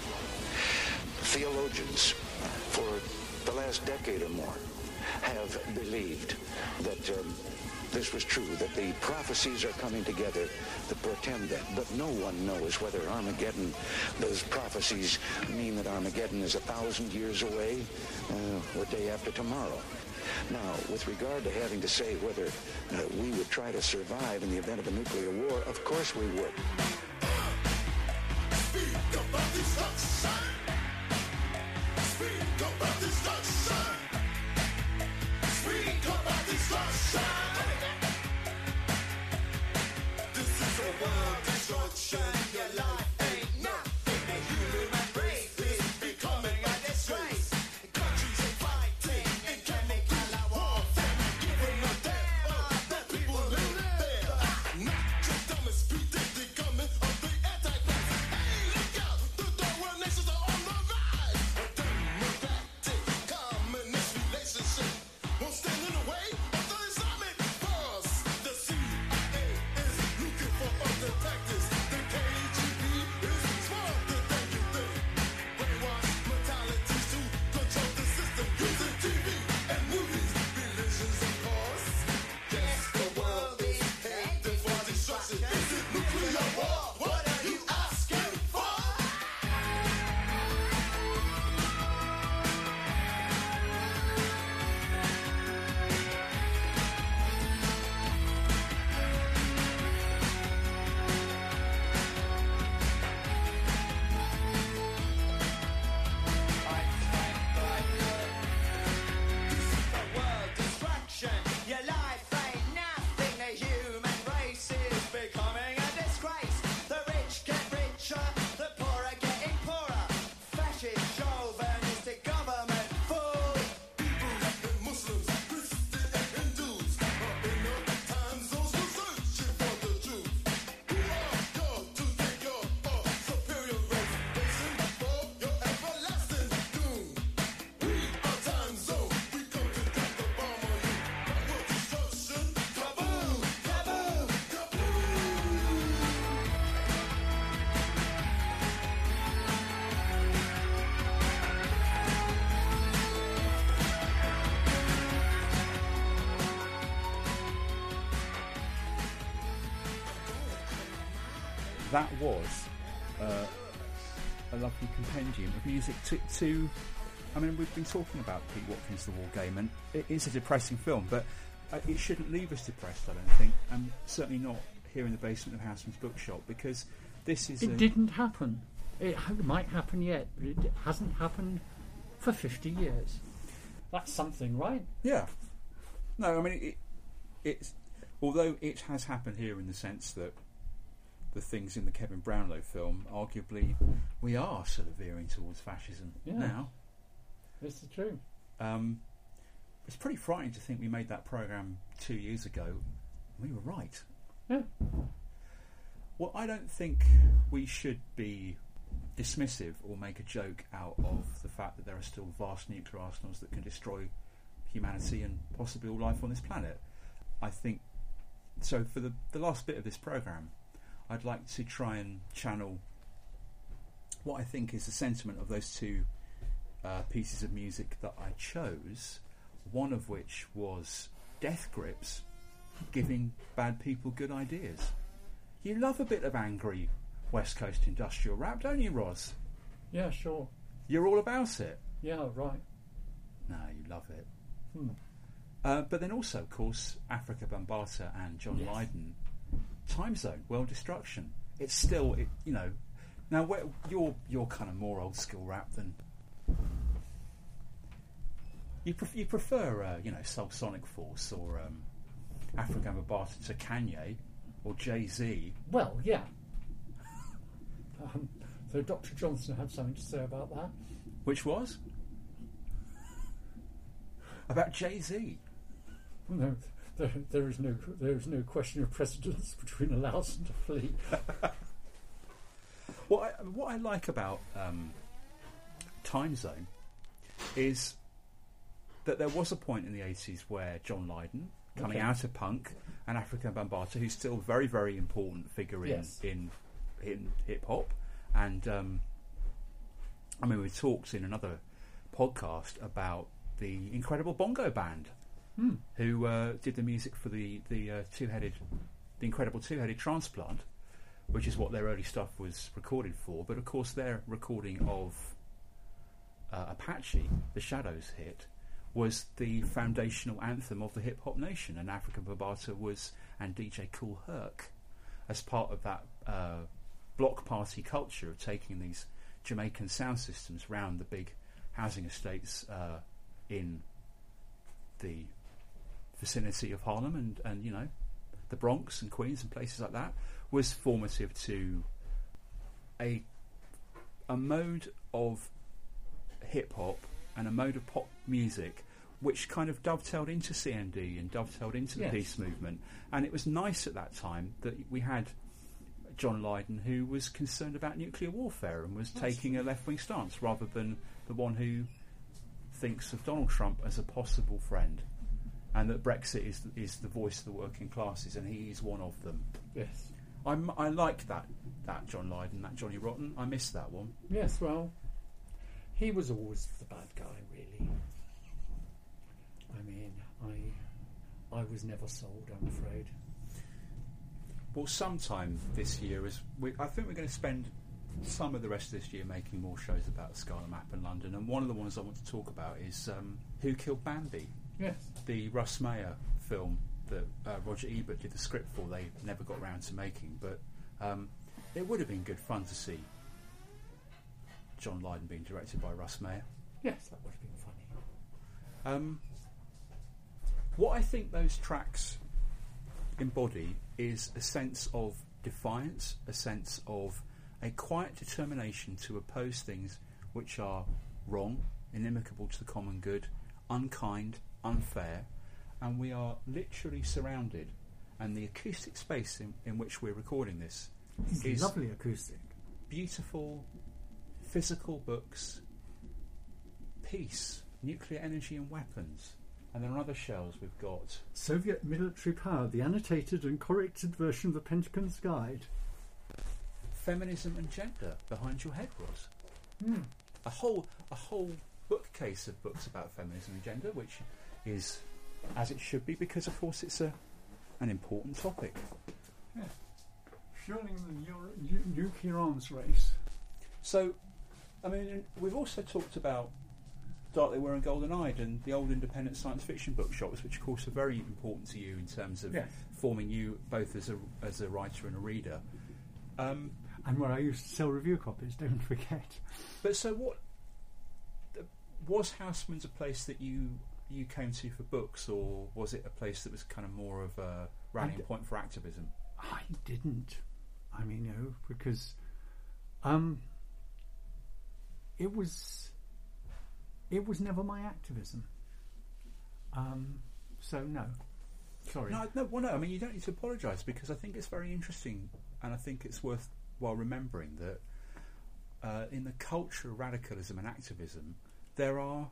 Theologians for the last decade or more have believed that um, this was true, that the prophecies are coming together that portend that. But no one knows whether Armageddon, those prophecies mean that Armageddon is a thousand years away uh, or day after tomorrow. Now, with regard to having to say whether uh, we would try to survive in the event of a nuclear war, of course we would. That was uh, a lovely compendium of music to, to. I mean, we've been talking about Pete Watkins' The War Game, and it is a depressing film, but uh, it shouldn't leave us depressed, I don't think, and certainly not here in the basement of Housmans Bookshop, because this is. It a, didn't happen. It might happen yet, but it hasn't happened for 50 years. That's something, right? Yeah. No, I mean it, it's although it has happened here in the sense that the things in the Kevin Brownlow film, arguably, we are sort of veering towards fascism Yeah. now. This is true. Um, it's pretty frightening to think we made that program two years ago. We were right. Yeah. Well, I don't think we should be dismissive or make a joke out of the fact that there are still vast nuclear arsenals that can destroy humanity and possibly all life on this planet. I think so. For the the last bit of this program, I'd like to try and channel what I think is the sentiment of those two uh, pieces of music that I chose. One of which was Death Grips, giving bad people good ideas. You love a bit of angry West Coast industrial rap, don't you, Roz? Yeah, sure. You're all about it. Yeah, right. No, you love it. Hmm. Uh, but then also, of course, Afrika Bambaataa and John Yes. Lydon, Time Zone, World Destruction. It's still, it, you know. Now, where, you're you're kind of more old school rap than you. Pref- you prefer, uh, you know, Soul Sonic Force or um, Afrika Bambaataa to Kanye or Jay Z. Well, yeah. Um, so Dr. Johnson had something to say about that. Which was about Jay Z. No, there, there is no there is no question of precedence between a louse and a flea. What I, what I like about um, Time Zone is that there was a point in the 80s where John Lydon, coming Okay. out of punk, and Afrika Bambaataa, who's still a very, very important figure in, Yes. in, in hip hop, and um, I mean, we talked in another podcast about the incredible bongo band Hmm. who uh, did the music for the the uh, two headed, the incredible two headed transplant, which is what their early stuff was recorded for. But of course, their recording of uh, Apache, the Shadows hit, was the foundational anthem of the hip hop nation, and Afrika Bambaataa was and DJ Kool Herc as part of that uh, block party culture of taking these Jamaican sound systems round the big housing estates uh, in the vicinity of Harlem and, and you know the Bronx and Queens and places like that was formative to a a mode of hip hop and a mode of pop music which kind of dovetailed into CND and dovetailed into the Yes. peace movement. And it was nice at that time that we had John Lydon who was concerned about nuclear warfare and was taking a left wing stance rather than the one who thinks of Donald Trump as a possible friend and that Brexit is is the voice of the working classes, and he is one of them. Yes. I'm, I like that that John Lydon, that Johnny Rotten. I miss that one. Yes, well, he was always the bad guy, really. I mean, I I was never sold. I'm afraid. Well, sometime this year, as we, I think we're going to spend some of the rest of this year making more shows about the Scala Map in London, and one of the ones I want to talk about is um, Who Killed Bambi? Yes. the Russ Meyer film that uh, Roger Ebert did the script for. They never got around to making, but um, it would have been good fun to see John Lydon being directed by Russ Meyer. Yes, that would have been funny. Um, what I think those tracks embody is a sense of defiance, a sense of a quiet determination to oppose things which are wrong, inimical to the common good, unkind, unfair, and we are literally surrounded. And the acoustic space in, in which we're recording this It's is lovely acoustic. beautiful physical books, peace, nuclear energy and weapons. And then on other shelves we've got Soviet military power, the annotated and corrected version of the Pentagon's Guide. feminism and gender behind your head, Roz. Hmm. A whole a whole bookcase of books about feminism and gender, which is as it should be because of course it's a an important topic. Yeah. Fueling the Euro- nu- nuclear arms race. So, I mean, we've also talked about Dark They Were and Golden Eyed and the old independent science fiction bookshops, which of course are very important to you in terms of forming you both as a as a writer and a reader. Um, And where I used to sell review copies, don't forget. but so what was Housmans a place that you you came to for books, or was it a place that was kind of more of a rallying d- point for activism? I didn't. I mean, you know, because um, it was it was never my activism. Um, so no, sorry. No, no, well, no. I mean, you don't need to apologise because I think it's very interesting, and I think it's worthwhile remembering that uh, in the culture of radicalism and activism, there are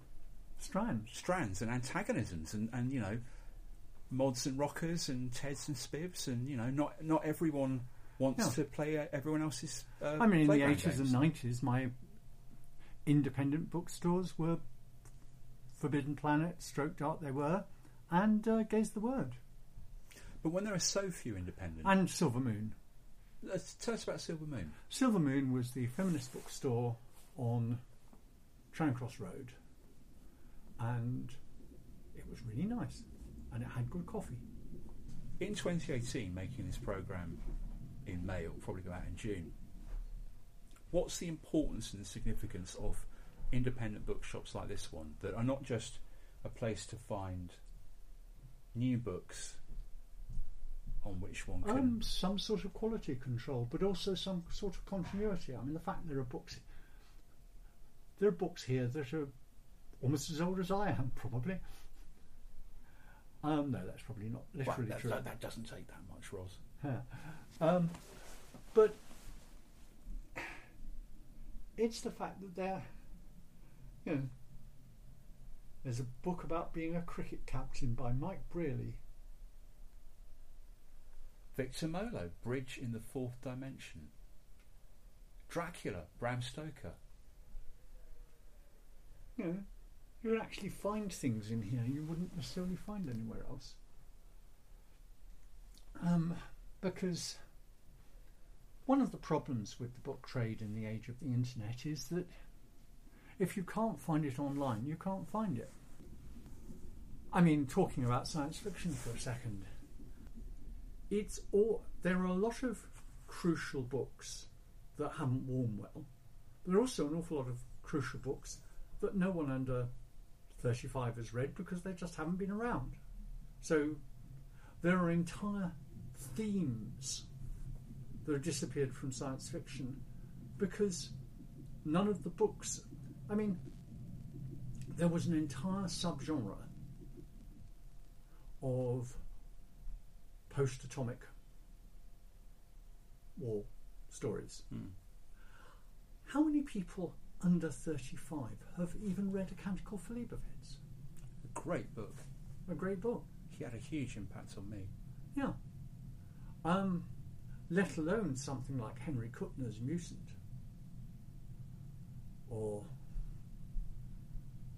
strands, strands, and antagonisms, and, and you know, mods and rockers, and Teds and Spivs, and you know, not not everyone wants No. to play uh, everyone else's. Uh, I mean, in the eighties and nineties, my independent bookstores were Forbidden Planet, Stroke Dark. They were, and uh, Gay's the Word, But when there are so few independent, and Silver Moon. Let's tell us about Silver Moon. Silver Moon was the feminist bookstore on Charing Cross Road, and it was really nice, and it had good coffee. In 2018, making this program in May, it'll probably go out in June. What's the importance and significance of independent bookshops like this one that are not just a place to find new books on which one can Um, some sort of quality control, but also some sort of continuity. I mean, the fact there are books, there are books here that are almost as old as I am, probably. Um, no, that's probably not Well, literally that, true. that, that doesn't take that much, Roz. Yeah. Um, but it's the fact that they're, you know, there's a book about being a cricket captain by Mike Brearley. Victor Mollo, Bridge in the Fourth Dimension. Dracula, Bram Stoker. You know, you would actually find things in here you wouldn't necessarily find anywhere else. Um, because one of the problems with the book trade in the age of the internet is that if you can't find it online, you can't find it. I mean, talking about science fiction for a second, it's all there are a lot of crucial books that haven't worn well. There are also an awful lot of crucial books that no one under 35 has read because they just haven't been around. So there are entire themes that have disappeared from science fiction because none of the books. I mean, there was an entire subgenre of post atomic war stories. Hmm. How many people under 35 have even read A Canticle for Leibowitz? A great book. A great book. He had a huge impact on me. Yeah. Um, let alone something like Henry Kuttner's Mutant. Or,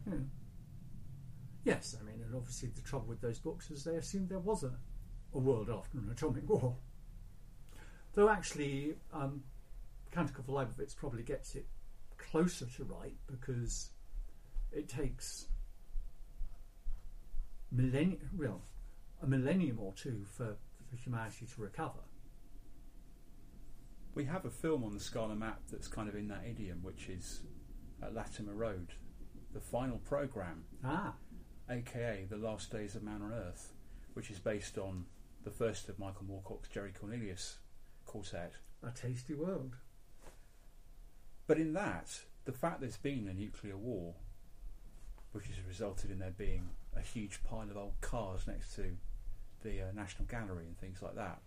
you know. Yes, I mean, and obviously the trouble with those books is they assumed there was a, a world after an atomic war. Though actually, um, Canticle for Leibowitz probably gets it closer to right because it takes millennium, well, a millennium or two for, for humanity to recover. We have a film on the Scala map that's kind of in that idiom, which is at Latimer Road, the final program, Ah, aka The Last Days of Man on Earth, which is based on the first of Michael Moorcock's Jerry Cornelius quartet. a tasty world. But in that, the fact there's been a nuclear war, which has resulted in there being a huge pile of old cars next to the uh, National Gallery and things like that,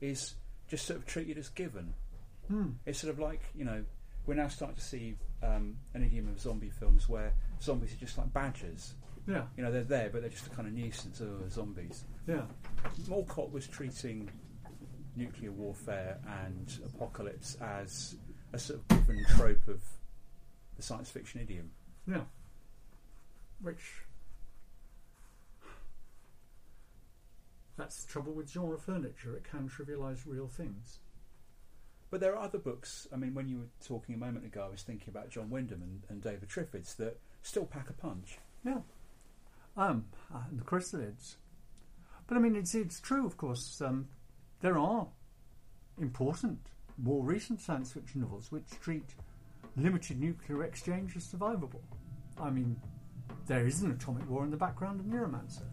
is just sort of treated as given. Hmm. It's sort of like, you know, we're now starting to see um, an idiom of zombie films where zombies are just like badgers. Yeah. You know, they're there, but they're just a kind of nuisance. Oh, zombies. Yeah. Moorcock was treating nuclear warfare and apocalypse as a sort of given trope of the science fiction idiom. Yeah. Which. That's the trouble with genre furniture, it can trivialise real things. But there are other books. I mean, when you were talking a moment ago, I was thinking about John Wyndham and, and Day of the Triffids that still pack a punch. Yeah. Um, uh, the chrysalids. But I mean, it's it's true, of course. Um, there are important, more recent science fiction novels which treat limited nuclear exchange as survivable. I mean, there is an atomic war in the background of Neuromancer.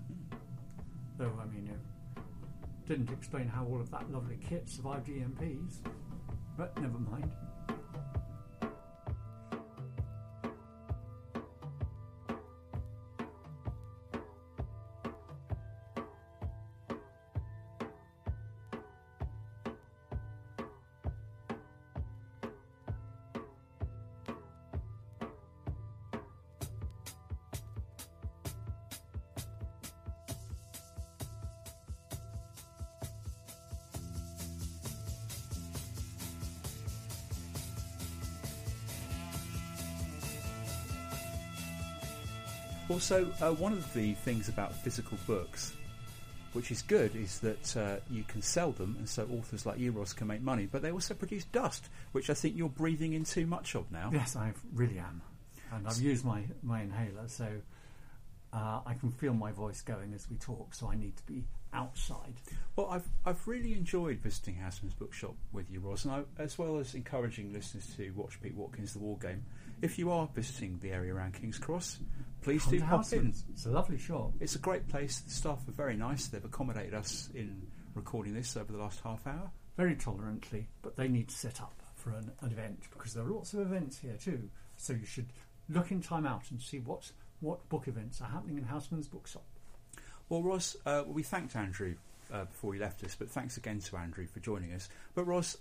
Though, I mean, it didn't explain how all of that lovely kit survived EMPs. But never mind. Also, uh, one of the things about physical books, which is good, is that uh, you can sell them, and so authors like you, Roz, can make money. But they also produce dust, which I think you're breathing in too much of now. Yes, I really am. And I've used my, my inhaler, so uh, I can feel my voice going as we talk, so I need to be outside. Well, I've I've really enjoyed visiting Housmans bookshop with you, Roz, and I, as well as encouraging listeners to watch Pete Watkins' The War Game. If you are visiting the area around King's Cross, please Come do pop in. It's a lovely shop. It's a great place. The staff are very nice. They've accommodated us in recording this over the last half hour. Very tolerantly, but they need to set up for an, an event because there are lots of events here too. So you should look in time out and see what what book events are happening in Housmans bookshop. Well, Roz, uh, we thanked Andrew uh, before he left us, but thanks again to Andrew for joining us. But Roz,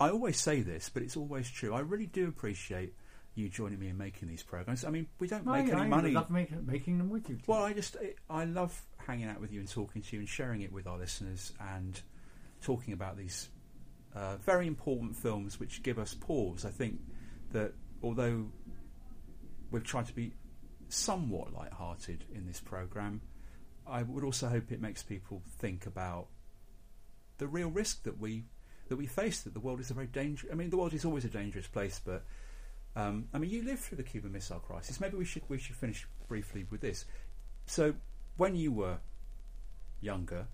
I always say this, but it's always true. I really do appreciate you joining me in making these programs. I mean, we don't I- make any money. I love make, making them with you. Well, I just I love hanging out with you and talking to you and sharing it with our listeners and talking about these uh, very important films which give us pause. I think that although we've tried to be somewhat light-hearted in this program, I would also hope it makes people think about the real risk that we that we face. That the world is a very dangerous. I mean, the world is always a dangerous place, but um, I mean, you lived through the Cuban Missile Crisis. Maybe we should we should finish briefly with this. So, when you were younger,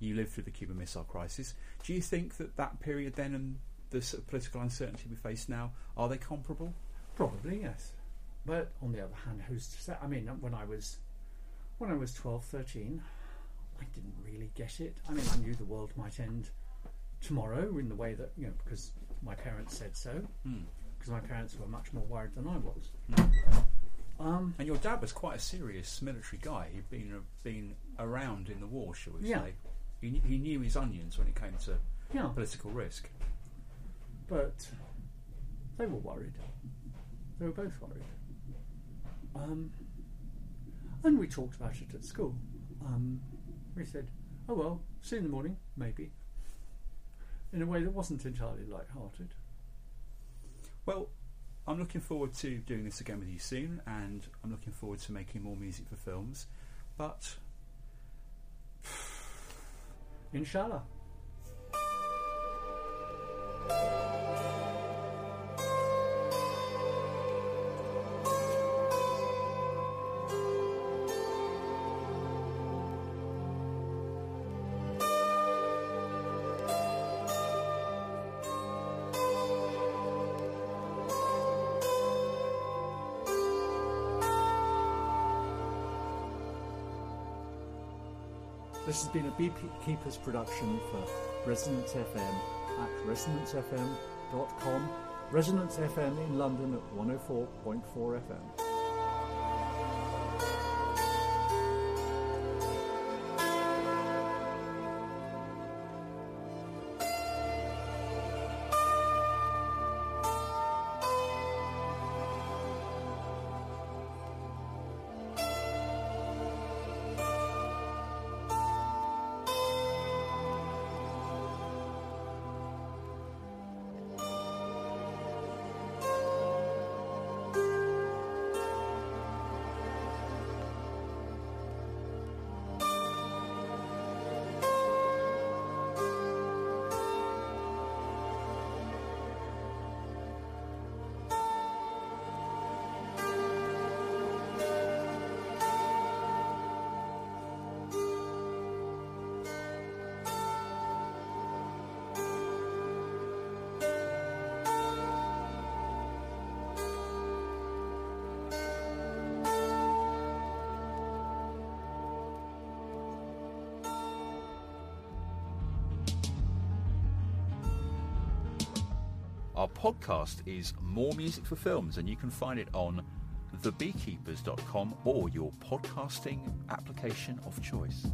you lived through the Cuban Missile Crisis. Do you think that that period then and the sort of political uncertainty we face now are they comparable? Probably yes, but on the other hand, who's to say? I mean, when I was when I was 12, 13, I didn't really get it. I mean, I knew the world might end tomorrow in the way that you know because my parents said so. Hmm. Because my parents were much more worried than I was. Um, and your dad was quite a serious military guy. He'd been uh, been around in the war, shall we Yeah. say? He, he knew his onions when it came to Yeah. political risk. but they were worried. They were both worried. Um, and we talked about it at school. Um, we said, "Oh well, see you in the morning, maybe." In a way that wasn't entirely light-hearted. Well, I'm looking forward to doing this again with you soon, and I'm looking forward to making more music for films. But Inshallah. This has been a Beekeepers production for Resonance FM at resonancefm.com. Resonance FM in London at 104.4 FM. Podcast is More Music for Films, and you can find it on thebeekeepers.com or your podcasting application of choice.